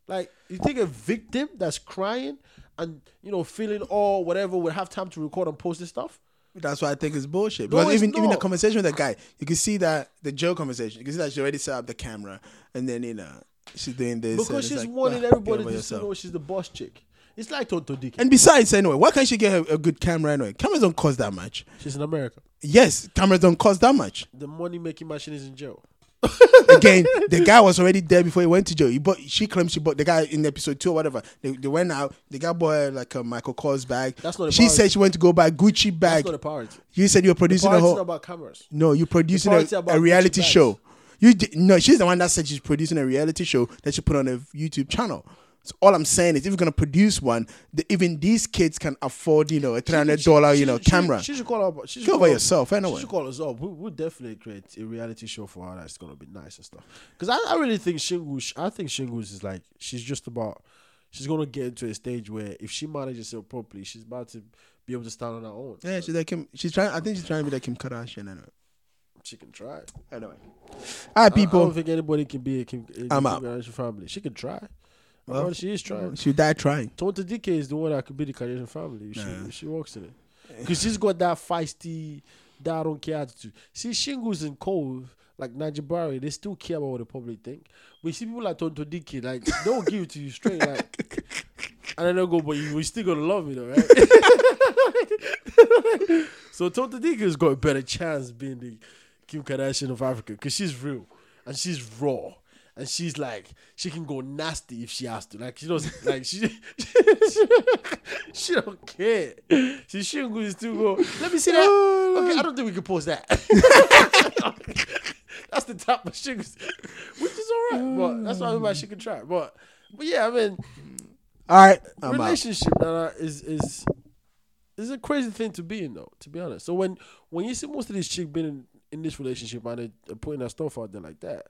Like you think a victim that's crying and you know feeling all whatever would have time to record and post this stuff? That's why I think it's bullshit. No, it's even even the conversation with that guy, you can see that the Joe conversation. You can see that she already set up the camera, and then you know, she's doing this. because she's like, wanting everybody to know she's the boss chick. It's like Tonto Dikeh. And besides, anyway, why can't she get a, a good camera anyway? Cameras don't cost that much. she's in America. Yes, cameras don't cost that much. The money making machine is in jail. Again, the guy was already there before he went to jail. He bought. She claims she bought the guy in episode two or whatever. They, they went out. The guy bought her, like a Michael Kors bag. That's not a She said she went to go buy Gucci bag. That's not a priority. You said you were The producing a whole. not about cameras. No, you're producing a, a reality show. You no, she's the one that said she's producing a reality show that she put on a YouTube channel. So all I'm saying is, if you're gonna produce one, the, even these kids can afford, you know, a three hundred dollar, you know, She- camera. She should call up. She should Go call by up- yourself, anyway. She should call us up. We, we'll definitely create a reality show for her that's gonna be nice and stuff. Because I, I really think Shingus. I think Shingus is like she's just about. She's gonna get into a stage where if she manages herself properly, she's about to be able to stand on her own. yeah, she's like Kim. She's trying. I think she's trying to be like Kim Kardashian. Anyway. She can try. Anyway. All right, I, I don't think anybody can be a Kim, a I'm Kim out. Kardashian family. She can try. Well, Well, she is trying. She died trying. Tonto Dikeh is the one that could be the Kardashian family. She, Nah. she works in it. Because she's got that feisty, that I don't care attitude. See, Shingles and Cole, like Nadia Buari, they still care about what the public think. But you see people like Tonto Dikeh, like, they'll give it to you straight, like, and then they'll go, but you we still gonna love me though, right? so Tonto has got a better chance being the Kim Kardashian of Africa because she's real and she's raw. And she's like, she can go nasty if she has to. Like she doesn't, like she, she she don't care. She shouldn't go still go. Let me see that. Oh, okay, I don't think we can post that. that's the type of sugar, which is alright. But that's why everybody she can try. But, but yeah, I mean, All right. I'm out. relationship Nana, is is is a crazy thing to be in though. To be honest, so when when you see most of these chicks being in, in this relationship and they- they're putting their stuff out there like that,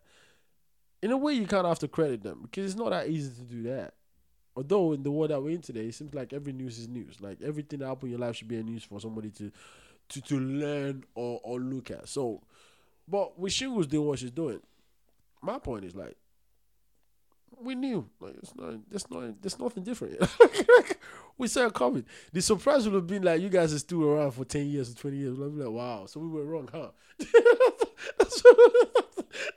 in a way you kind of have to credit them because it's not that easy to do that. Although in the world that we're in today, it seems like every news is news. Like everything that happens in your life should be a news for somebody to to to learn or or look at. So, but with Shingles doing what she's doing, my point is like we knew. Like it's not there's not there's nothing different. we saw it coming. The surprise would have been like you guys are still around for ten years or twenty years. We'll be like, wow, so we were wrong, huh? that's,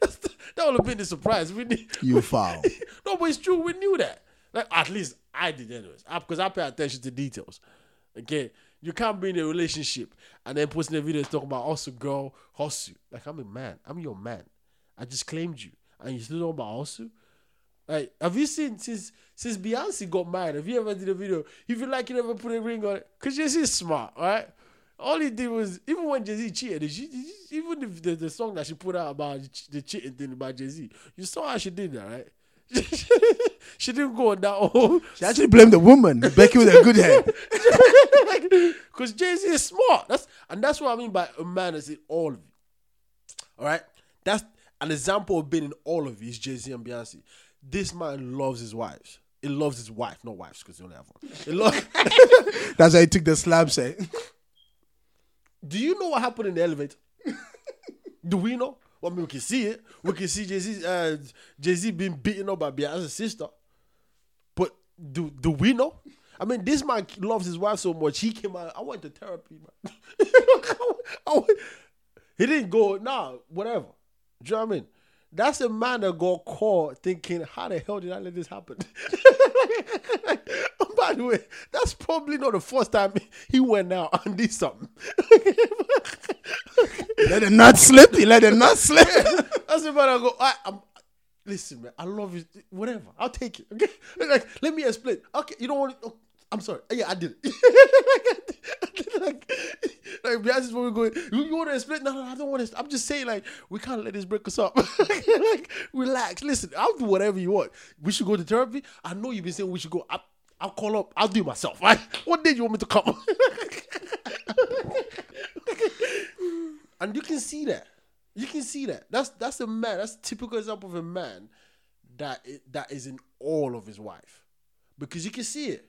that's that would have been the surprise. We knew, You foul. no, but it's true. We knew that. Like at least I did, anyways. Because I, pay attention to details. Okay, you can't be in a relationship and then posting a video talking about hustle, girl, hustle. Like I'm a man. I'm your man. I just claimed you, and you still talking about hustle. Like, have you seen since since Beyonce got married? Have you ever did a video? If you like, you never put a ring on it. Cause Z smart, right? All he did was even when Jay Z cheated, she, even if the, the song that she put out about the cheating thing about Jay Z, you saw how she did that, right? she didn't go on that whole She actually blamed the woman, Becky with a good head. because Jay Z is smart. That's and that's what I mean by a man is in all of you. All right, that's an example of being in all of you. Is Jay Z and Beyonce. This man loves his wives. He loves his wife, not wives, because he only have one. He lo- That's how he took the slab set. Eh? Do you know what happened in the elevator? Do we know? Well, I mean, we can see it. We can see Jay Z, uh, Jay Z being beaten up by Beyonce's sister. But do do we know? I mean, this man loves his wife so much. He came out. I went to therapy, man. He didn't go. Nah, whatever. Do you know what I mean? That's a man that got caught thinking, "How the hell did I let this happen?" By the way, that's probably not the first time he went out and did something. let it not slip. He let it not slip. That's the man I go. I, I'm. Listen, man. I love you. Whatever. I'll take it. Okay. Like, let me explain. Okay. You don't want. To, oh, I'm sorry. Uh, yeah, I did it. like, like Beyonce's when we going. You, you want to explain? No, no, I don't want to. I'm just saying, like, we can't let this break us up. like, relax. Listen, I'll do whatever you want. We should go to therapy. I know you've been saying we should go. I, I'll call up. I'll do it myself. Right? What day do you want me to come? and you can see that. You can see that. That's that's a man. That's a typical example of a man that that is in all of his wife, because you can see it.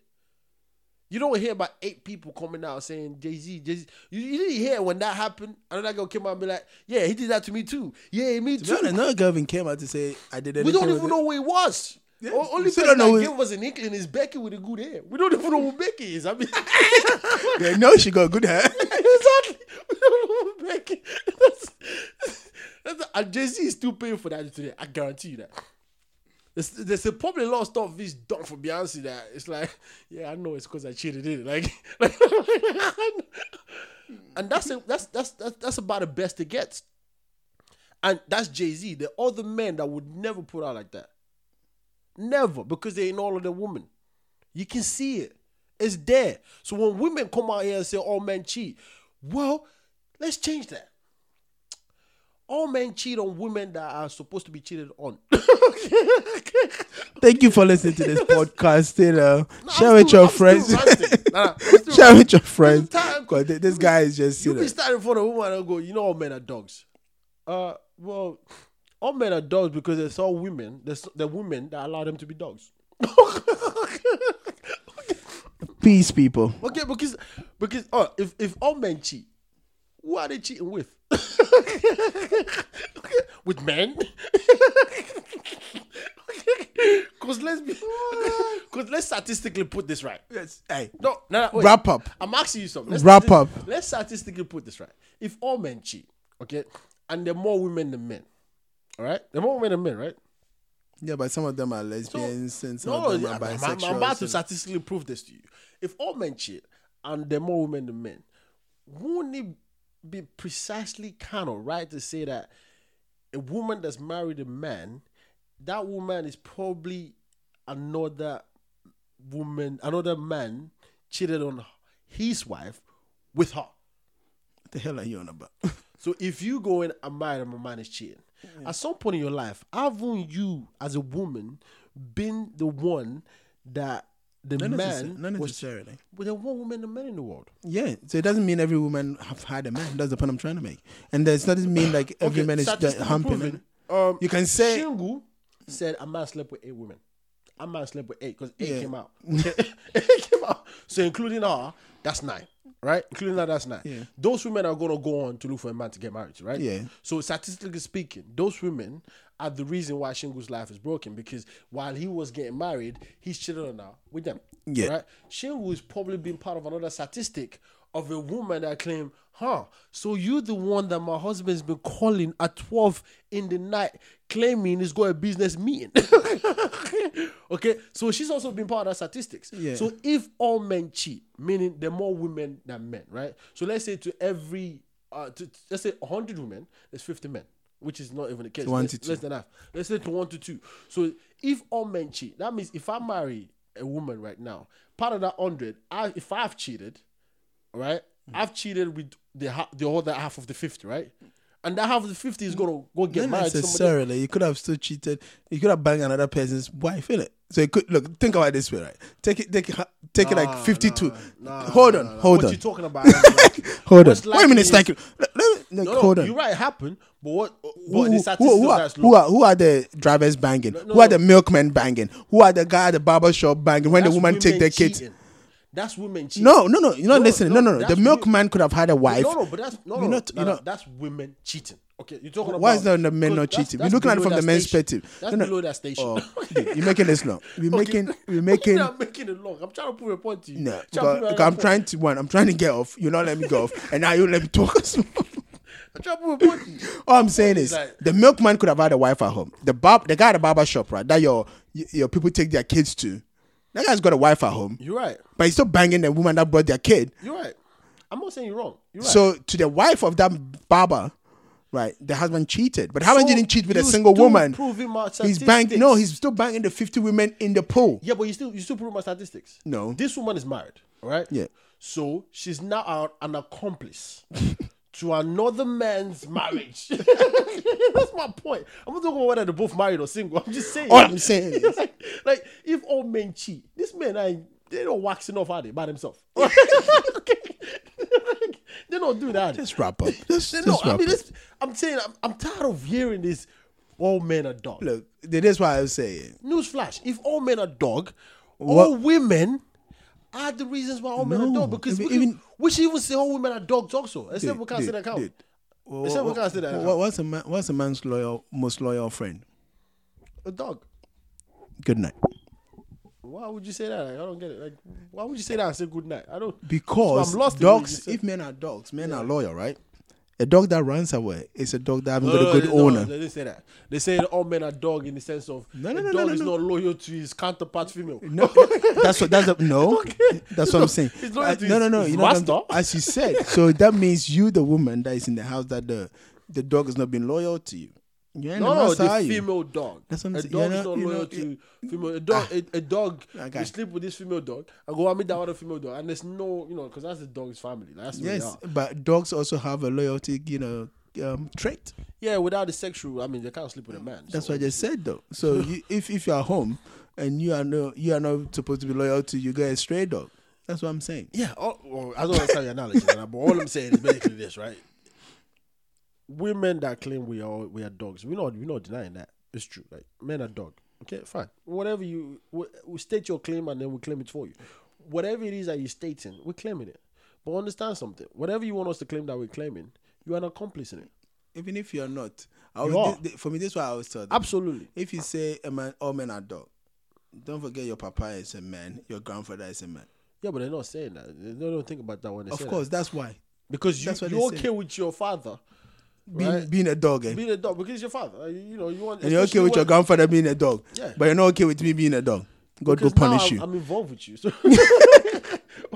You don't hear about eight people coming out saying Jay Z, Jay Z. You, you didn't hear when that happened. And that girl came out and be like, "Yeah, he did that to me too. Yeah, me To too." honest, no girl even came out to say I did it. We don't even know who he was. Yeah, O- Only we still person don't know that gave us an inkling is Becky with a good hair. We don't even know who Becky is. I mean, They know she got good hair. exactly. We don't know who Becky. That's, that's, and Jay Z is still paying for that today. I guarantee you that. There's, there's a- probably a lot of stuff he's done for Beyonce that it's like, yeah, I know it's because I cheated in it. Like, like and that's, a, that's that's that's that's about the best it gets. And that's Jay Z. The other men that would never put out like that. Never, because they ain't all of the women. You can see it. It's there. So when women come out here and say all men cheat, well, let's change that. All men cheat on women that are supposed to be cheated on. Thank you for listening to this podcast. You know, Nah, share with your I'm friends. Nah, nah, I'm still share with your friends. Because this guy is just you You know. be standing in front of a woman and go, you know, all men are dogs. Uh, well, all men are dogs because there's all women. The women that allow them to be dogs. Peace, people. Okay, because because oh, if if all men cheat, who are they cheating with? with men? Because let's be, because let's statistically put this right. Yes. Hey, No, no. Wrap up. I'm asking you something. Let's Wrap up. Let's statistically put this right. If all men cheat, okay, and there are more women than men, all right, they're more women than men, right? yeah, but some of them are lesbians and some No, of them are I'm, I'm- I'm about to statistically prove this to you. If all men cheat and there are more women than men, wouldn't it be precisely kind of right to say that a woman that's married a man, that woman is probably another woman, another man cheated on his wife with her. What the hell are you on about? So if you go in and marry a man is cheating, at some point in your life, haven't you as a woman been the one that the Not, man not was necessarily. but there are more women than men in the world. Yeah, so it doesn't mean every woman have had a man. That's the point I'm trying to make. And it doesn't mean like every Okay, man is statistically humping. Um, You can say Shingu said a man slept with eight women. A man slept with eight because eight Yeah. came out. eight came out. So including her, that's nine. Right? Including her, that's nine. Yeah. Those women are gonna go on to look for a man to get married to, right? Yeah. So statistically speaking, those women are the reason why Shingu's life is broken because while he was getting married, he's cheating on her with them. Yeah. Right? Shingu is probably been part of another statistic of a woman that claim, huh, so you the one that my husband's been calling at 12 in the night claiming he's got a business meeting. okay, so she's also been part of that statistics. Yeah. So if all men cheat, meaning there are more women than men, right? So let's say to every, uh, to, let's say 100 women, there's 50 men. Which is not even the case. one less, to two. less than half. Let's say to one to two. So if all men cheat, that means if I marry a woman right now, part of that hundred, I, if I've cheated, right? Mm. I've cheated with the ha- the other half of the fifty, right? And that half of the fifty is gonna go get not married to somebody. necessarily. You could have still cheated. You could have banged another person's wife, innit? So it could look. Think about it this way, right? Take it, take it, take it like fifty-two. nah, nah, hold on, nah, nah. hold what on, you talking about? Like, hold on. Wait a minute, it's like, let, no, no, hold on. You're right, it happened, but what? But Who, the who, statistics who, are, who, are, who are the drivers banging? no, who are the milkmen banging? Who are the guy at the barber shop banging when the woman take their kids? That's women cheating. No, no, no. You're not No, listening. No, no, no. The milkman could have had a wife. No, no, but that's no, no, not- no, you're no, that's women cheating. Okay, you're talking about Why is the the men not cheating? that's We're looking at it from the men's perspective. That's No, no. below that station. Oh, dude, you're making this long. We're making, we're making. I'm making it long. I'm trying to prove a point to you. No, because, prove I'm point. trying to one. I'm trying to get off. You not let me go off, and now you let me talk. I'm trying to prove a point. All I'm saying is like- the milkman could have had a wife at home. The barb, the guy at the barber shop, right? That your your people take their kids to. That guy's got a wife at home, You're right. but he's still banging the woman that brought their kid. You're right. I'm not saying you're wrong. You're right. So to the wife of that barber, right? The husband cheated, but the husband So didn't cheat with a single woman. proving my He's banging. No, he's still banging the fifty women in the pool. Yeah, but you still you still prove my statistics. No. This woman is married, all right? Yeah. So she's now a- an accomplice to another man's marriage. That's my point. I'm not talking about whether they're both married or single. I'm just saying. All I'm saying is- like, like, if all men cheat, this men are they don't waxing off, are they, by themselves? they don't do that. Just wrap up. Just, just don't. I wrap mean, up. I'm saying, I'm, I'm tired of hearing this. All men are dog. Look, that is why I was saying. Newsflash: If all men are dog, What- all women are the reasons why all men are No, dog. Because even- even- we should even say all women are dogs also. Except we can't say that count. Well, Except we can't say that count. what's a man? What's a man's loyal, most loyal friend? A dog. Good night. Why would you say that? Like, I don't get it. Like, why would you say that and say good night? I don't. Because So I'm lost in what you dogs, if men are dogs, men are loyal, right? A dog that runs away is a dog that hasn't No, got a good no, owner. They didn't say that. They say all men are dog in the sense of No, a no, no, dog no, is no. not loyal to his counterpart female. No, that's what that's a, no. That's what I'm saying. Loyal Uh, no, no, no. You know, master. as you said. So that means you, the woman that is in the house, that the the dog has not been loyal to you. You ain't No, no, the female dog. That's what I'm a dog is know- not loyal to female. A dog, a, a dog. Okay. You sleep with this female dog. I go, I meet that other female dog, and there's no, you know, because that's the dog's family. That's the way they Yes, but dogs also have a loyalty, you know, um, trait. Yeah, without the sexual, I mean, they can't sleep with a man. That's so- what I just said, though. So you, if if you are home and you are no, you are not supposed to be loyal to, you get a stray dog. That's what I'm saying. Yeah, all, well, I don't understand your analogy, but all I'm saying is basically this, right? Women that claim we are we are dogs, we're not we're not denying that. It's true. Like men are dog. Okay, fine. Whatever you we, we state your claim and then we claim it for you. Whatever it is that you're stating, we're claiming it. But understand something. Whatever you want us to claim that we're claiming, you are an accomplice in it. Even if you're not, I You always, are. thi- thi- for me, this is what I always tell them. Absolutely. If you say a man, all men are dog, don't forget your papa is a man, your grandfather is a man. Yeah, but they're not saying that. They don't think about that when they Of course, that. that's why. because you, that's you're okay with your father Being, Right. being a dog, eh? being a dog because your father. You know, you want. and you're okay with your grandfather being a dog, Yeah. but you're not okay with me being a dog. God will because punish I'm, you. I'm involved with you. So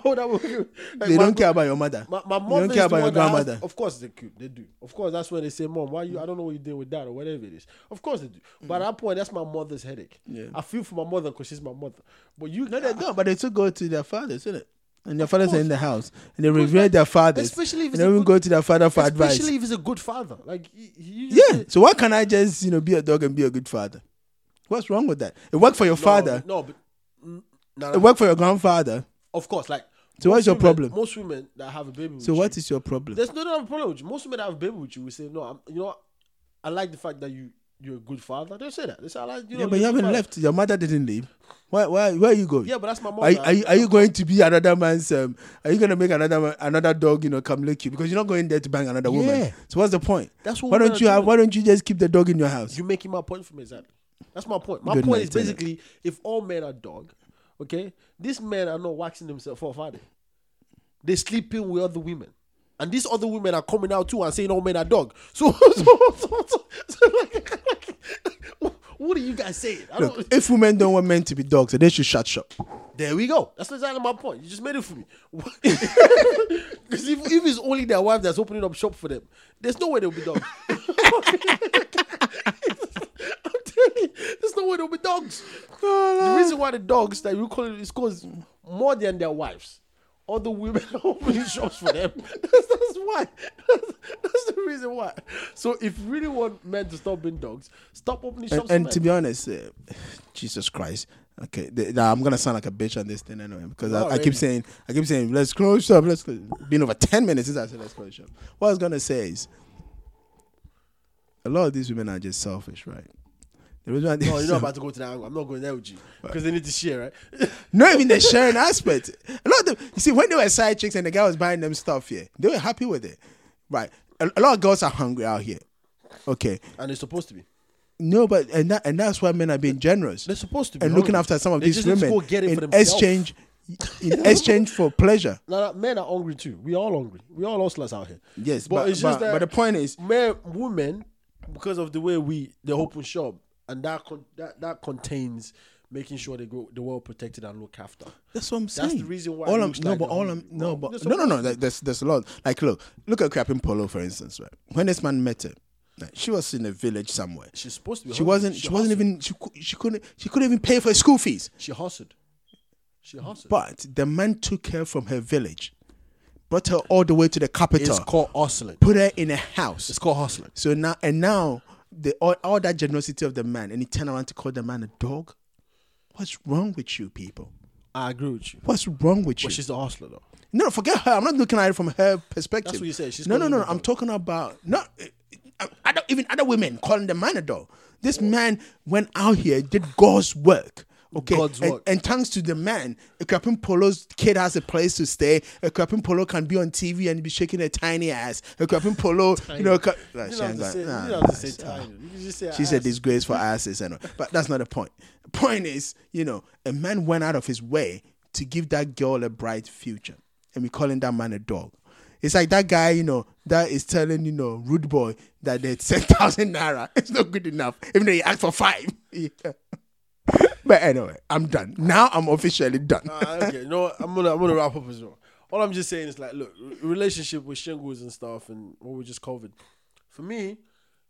oh, that will, like they don't care about your mother. My, my they mother don't care about your that has- grandmother. of course they could. They do. Of course, that's when they say, "Mom, why you? I don't know what you did with that or whatever it is." Of course they do. But at that point, that's my mother's headache. Mm. Yeah. I feel for my mother because she's my mother. But you, No, they don't. But they still go to their fathers, isn't it? And their fathers are course. in the house, and they revere like, their fathers. especially if and it's they a even good- go to their father for especially advice. if he's a good father. Like you, you Yeah. So why can't I just you know be a dog and be a good father? What's wrong with that? It worked for your No, father. No, but mm, no, It worked for your grandfather. of course. Like So what's your women- problem? Most women that have a baby. With So you, what is your problem? There's no, no problem with you. Most women that have a baby with you will say, "No, I'm, you know. I like the fact that you you're a good father." They'll say that. They say, "I like you know." yeah, but you're you a haven't father." left. Your mother didn't leave. Why? Why? Where are you going? Yeah, but that's my mother. Are, you- are, you, are you going to be another man's? Um, are you going to make another man- another dog, you know, come lick you? Because you're not going there to bang another woman. Yeah. So what's the point? That's what Why don't you have? Why don't you just keep the dog in your house? You're making my point for me exactly. That's my point. My Good point night, is basically, if all men are dog, okay, these men are not waxing themselves off, are they? They're sleeping with other women. And these other women are coming out too and saying all men are dog. So, so, so, so, so like, like, what are you guys saying? I don't, Look, if women don't want men to be dogs, then they should shut shop. There we go. That's exactly my point. You just made it for me. Because if, if it's only their wife that's opening up shop for them, there's no way they'll be dogs. I'm telling you, there's no way they'll be dogs. Ah, the reason why the dogs that you call it is because more than their wives. Other women are opening shops for them. That's, that's why. That's, that's the reason why. So if you really want men to stop being dogs, stop opening shops And, and to be honest, uh, Jesus Christ. Okay, th- nah, I'm gonna sound like a bitch on this thing anyway because I, I Already. keep saying, I keep saying, let's close shop. Let's close. Been over ten minutes since I said let's close shop. What I was gonna say is, a lot of these women are just selfish, right? The reason why they're no, you're not about to go to that angle. I'm not going there with you because they need to share, right? Not even the sharing aspect. A lot of them, you see, when they were side chicks and the guy was buying them stuff here, they were happy with it, right? A, a lot of girls are hungry out here. Okay, and they're supposed to be. no, but and that, and that's why men are being generous They're supposed to be and looking hungry. after some of They these just women go get it for in exchange, in exchange for pleasure. No, no, men are hungry too. We all hungry. We all hustlers out here. Yes, but, but it's just but, that but the point is, men, women, because of the way we they open shop, and that con- that that contains making sure they go they're well protected and looked after. That's what I'm saying. That's the reason why All I'm, no, like but all I'm no, but no, no, no. like, There's there's a lot. Like look, look at Akuapem Poloo for instance, right? When this man met her, like, she was in a village somewhere. She's supposed to be. She hungry. wasn't. She, wasn't even. She she couldn't. She couldn't even pay for school fees. She hustled. She hustled. But the man took her from her village, brought her all the way to the capital, it's called hustling. put her in a house. It's called hustling. So now and now the all, all that generosity of the man, and he turned around to call the man a dog. What's wrong with you people? I agree with you. What's wrong with you? She's the hustler though. No, forget her. I'm not looking at it from her perspective. That's what you said. She's no, no, no. no. I'm talking about not uh, other, even other women calling the man a dog. This man went out here, did God's work. Okay, God's and, work. and thanks to the man, Akuapem Poloo's kid has a place to stay. Akuapem Poloo can be on TV and be shaking a tiny ass. Akuapem Poloo, you know, You she don't ain't have to say, nah, you don't have to say nah. tiny. You can just say She's a disgrace for asses, and all. but that's not the point. The point is, you know, a man went out of his way to give that girl a bright future, and we calling that man a dog. It's like that guy, you know, that is telling you know rude boy that they ten thousand naira it's not good enough, even though he asked for five. Yeah. But anyway, I'm done. Now I'm officially done. Ah, okay, you know what? I'm gonna I'm gonna wrap up as well. All I'm just saying is like, look, relationship with shingles and stuff, and what we just covered. For me,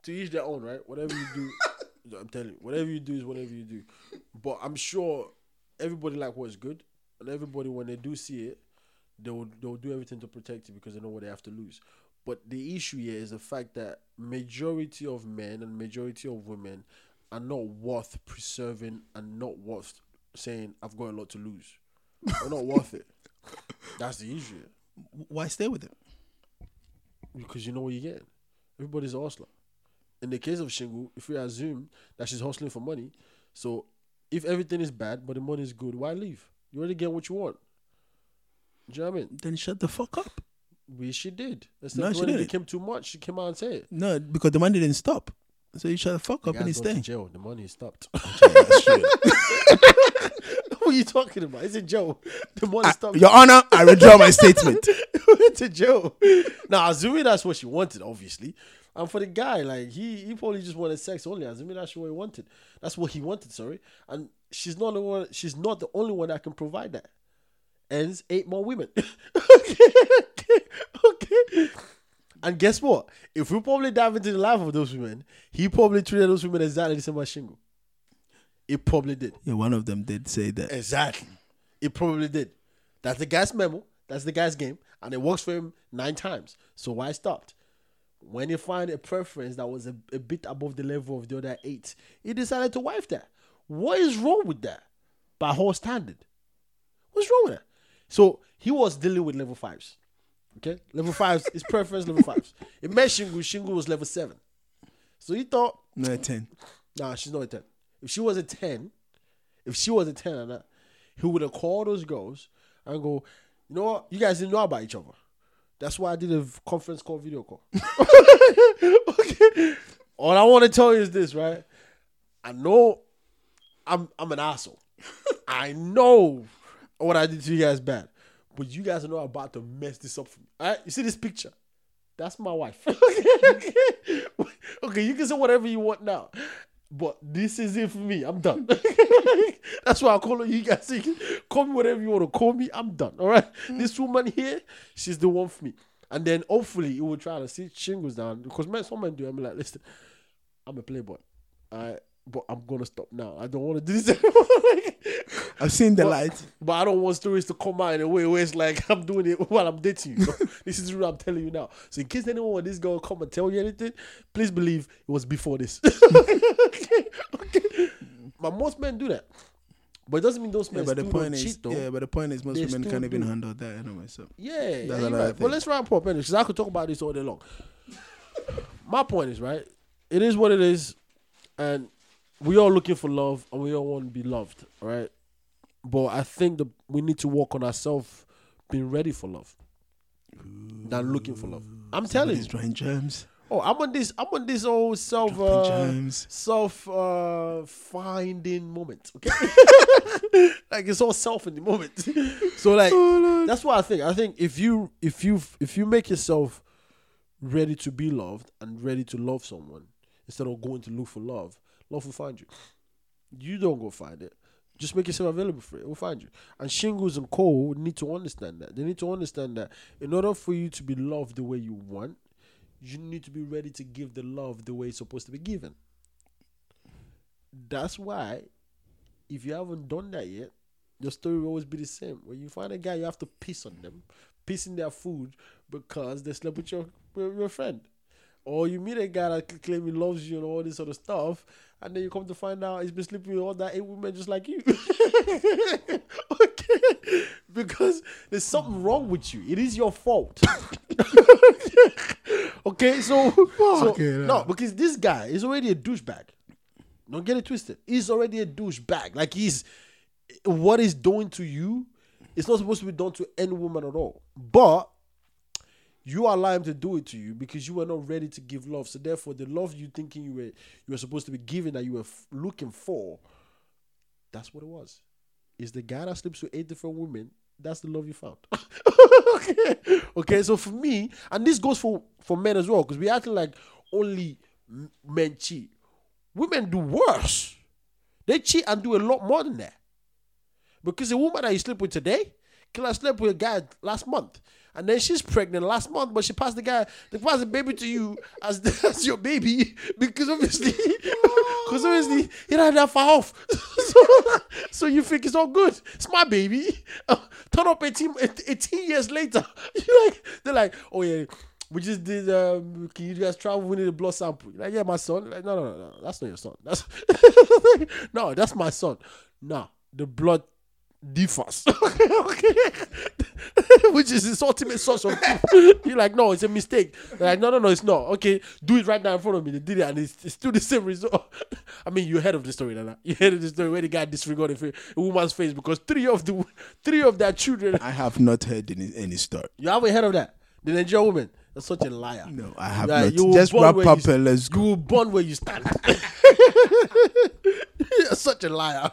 to each their own, right? Whatever you do, I'm telling you, whatever you do is whatever you do. But I'm sure everybody like what's good, and everybody when they do see it, they will they will do everything to protect it because they know what they have to lose. But the issue here is the fact that majority of men and majority of women are not worth preserving and not worth saying I've got a lot to lose. They're not worth it. That's the issue. Why stay with him? Because you know what you get. Everybody's a hustler. In the case of Shingu, if we assume that she's hustling for money, so if everything is bad but the money is good, why leave? You already get what you want. Do you know what I mean? Then shut the fuck up. We she did. That's No, she when it became too much, she came out and said it. No, because the money didn't stop. So you shut the fuck up and he's to staying. jail. The money stopped. What are you talking about? It's a jail. The money I- stopped. Your Honor, I withdraw my statement. went to jail. Now, assuming that's what she wanted, obviously. And for the guy, like he, he probably just wanted sex only. Assuming that's what he wanted. That's what he wanted. Sorry, and she's not the one. She's not the only one that can provide that. Ends eight more women. okay, okay. And guess what? If we probably dive into the life of those women, he probably treated those women exactly the same as Shingo. It probably did. Yeah, one of them did say that. Exactly. It probably did. That's the guy's memo. That's the guy's game. And it works for him nine times. So why stopped? When he find a preference that was a, a bit above the level of the other eight, he decided to wife that. What is wrong with that? By whole standard. What's wrong with that? So he was dealing with level fives. Okay? Level fives, his preference level fives. It met Shingu, Shingu was level seven. So he thought, No, 10. Nah, she's not a 10. If she was a 10, if she was a 10 and that, he would have called those girls and go, you know what? You guys didn't know about each other. That's why I did a conference call, video call. okay. All I want to tell you is this, right? I know I'm I'm an asshole. I know what I did to you guys bad. But you guys are not about to mess this up for me. All right? You see this picture? That's my wife. okay, okay, you can say whatever you want now. But this is it for me. I'm done. That's why I call you guys. You can call me whatever you want to call me. I'm done. All right. Mm. This woman here, she's the one for me. And then hopefully you will try to sit shingles down because man, some men do. I'm like, listen, I'm a playboy. All right. But I'm gonna stop now. I don't want to do this anymore. Like, I've seen the but, light. but I don't want stories to come out in a way where it's like I'm doing it while I'm dating you. this is what I'm telling you now. So in case anyone want this girl come and tell you anything, please believe it was before this. okay, okay. But most men do that. But it doesn't mean those Yeah, men but the point is, cheat yeah, but the point is, most They women can't even handle that anyway. So Yeah, yeah, That's you're right. But let's wrap up anyway, because I could talk about this all day long. My point is, right? It is what it is, and we all looking for love, and we all want to be loved, right? But I think that we need to work on ourselves being ready for love than looking for love. I'm telling you. Drawing germs. Oh, I'm on this. I'm on this old self, uh, self uh, finding moment. Okay, like it's all self in the moment. so like that's what I think. I think if you if you if you make yourself ready to be loved and ready to love someone instead of going to look for love, love will find you. You don't go find it. Just make yourself available for it. Will find you. And Shingles and Cole need to understand that. They need to understand that in order for you to be loved the way you want, you need to be ready to give the love the way it's supposed to be given. That's why, if you haven't done that yet, your story will always be the same. When you find a guy, you have to piss on them, piss in their food because they slept with your with your friend. Or you meet a guy that claim he loves you and all this sort of stuff, and then you come to find out he's been sleeping with all that eight women just like you. okay, because there's something wrong with you. It is your fault. okay, so, so Fucking no, hell. because this guy is already a douchebag. Don't get it twisted. He's already a douchebag. Like he's what he's doing to you. It's not supposed to be done to any woman at all. But you allow him to do it to you because you were not ready to give love. So therefore, the love you thinking you were you were supposed to be giving that you were f- looking for, that's what it was. Is the guy that sleeps with eight different women? That's the love you found. okay. okay. So for me, and this goes for for men as well because we acting like only men cheat. Women do worse. They cheat and do a lot more than that. Because the woman that you sleep with today can I slept with a guy last month. And then she's pregnant last month, but she passed the guy, they passed the baby to you as, as your baby because obviously, because obviously you're not that far off. so, so you think it's all good. It's my baby. Uh, turn up 18, 18 years later. You're like, they're like, oh yeah, we just did. Um, can you guys travel? We need a blood sample. You're like, yeah, my son. Like, no, no, no, no, that's not your son. That's no, that's my son. Nah, the blood differs. okay, which is his ultimate source of truth. You're like, no, it's a mistake. They're like, no, no, no, it's not. Okay, do it right now in front of me. They did it, and it's, it's still the same result. I mean, you heard of the story, Nana. You heard of the story where the guy disregarded a woman's face because three of the three of their children. I have not heard any, any story. You haven't heard of that? The Nigerian woman. That's such a liar. No, I have Yeah, not. you Just wrap up you- and let's You go. were born where you stand. You're such a liar.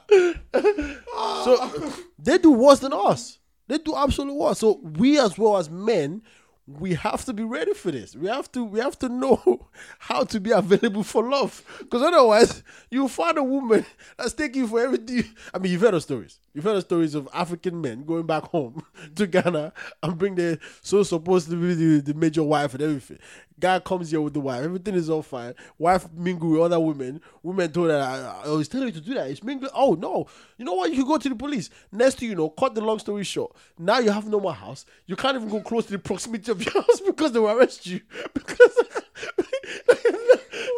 Ah. so they do worse than us. They do absolutely worse. So we as well as men, we have to be ready for this. We have to we have to know how to be available for love. Because otherwise, you find a woman that's taking you for everything. I mean, you've heard of stories. You've heard the stories of African men going back home to Ghana and bring their so supposed to be the, the major wife and everything. Guy comes here with the wife, everything is all fine. Wife mingle with other women. Women told her, I, I was telling you to do that. It's mingling. Oh no, you know what? You can go to the police. Next thing you know, cut the long story short. Now you have no more house. You can't even go close to the proximity of your house because they will arrest you. Because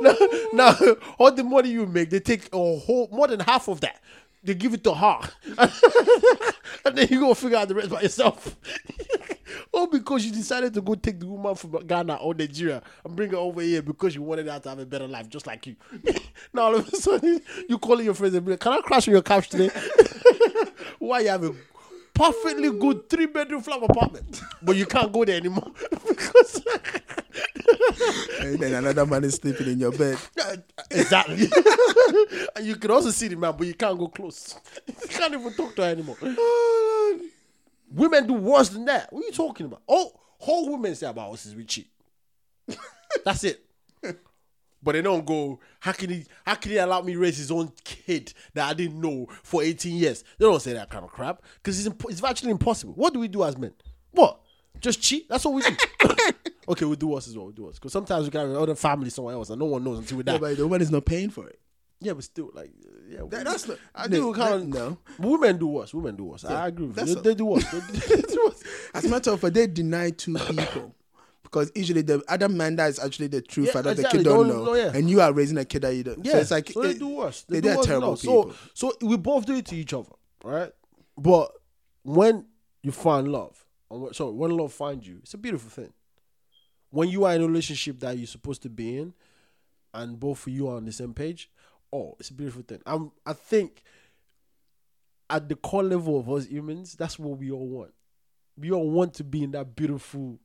now, now all the money you make, they take a whole more than half of that. They give it to her, and then you go figure out the rest by yourself. All because you decided to go take the woman from Ghana or Nigeria and bring her over here because you wanted her to have a better life, just like you. now all of a sudden you calling your friends and be like, "Can I crash on your couch today?" Why you have a perfectly good three bedroom flat apartment, but you can't go there anymore because and then another man is sleeping in your bed. exactly. and you can also see the man, but you can't go close. You can't even talk to her anymore. Oh, women do worse than that. What are you talking about? Oh, whole women say about us is we cheat. That's it. But they don't go, how can he how can he allow me raise his own kid that I didn't know for 18 years? They don't say that kind of crap. Because it's, imp- it's actually impossible. What do we do as men? What? Just cheat? That's what we do. Okay, we'll do us as well. We'll do us. Because sometimes we carry other family somewhere else and no one knows until we die. Yeah, but the woman is not paying for it. Yeah, but still, like, yeah, That- that's not- I no, do that- no. Women do worse. Women do worse. I agree. They, they do worse. They, they do worse. As a matter of fact, they deny two people. Because usually the other man that is actually the true Yeah, father, exactly. the kid don't Don't know, know, yeah. and you are raising a kid that you don't. Yeah, so it's like so they it- do worse. They, do are worse terrible people. So, so we both do it to each other, right? But when you find love, or sorry, when love finds you, it's a beautiful thing. When you are in a relationship that you're supposed to be in, and both of you are on the same page, oh, it's a beautiful thing. I'm, I think at the core level of us humans, that's what we all want. We all want to be in that beautiful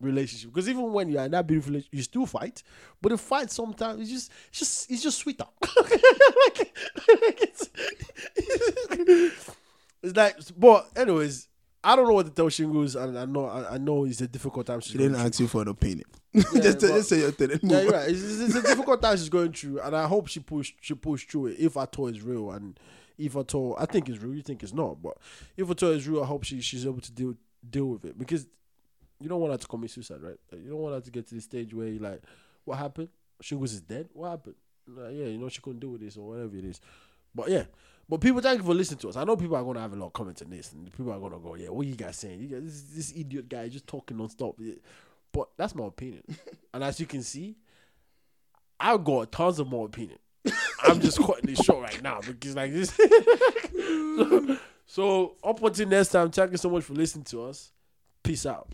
relationship because even when you're in that beautiful relationship, you still fight but the fight sometimes it's just it's just it's just sweeter like, like it's, it's like but anyways I don't know what to tell Shingles and I know I, I know it's a difficult time she's She didn't going ask you for an opinion. just, but- just say your thing. yeah you're right it's, it's, it's a difficult time she's going through and I hope she push she push through it if at all it's real and if at all I think it's real you think it's not but if at all it's real I hope she, she's able to deal deal with it because you don't want her to commit suicide, right? You don't want her to get to the stage where you're like, what happened? Shingles is dead? What happened? Like, yeah, you know, she couldn't deal with this or whatever it is. But yeah. But people, thank you for listening to us. I know people are going to have a lot of comments on this, and people are going to go, yeah, what you guys saying? You guys, this, this idiot guy is just talking nonstop. But that's my opinion. and as you can see, I've got tons of more opinion. I'm just cutting this short right now because like this. so, so up until next time, thank you so much for listening to us. Peace out.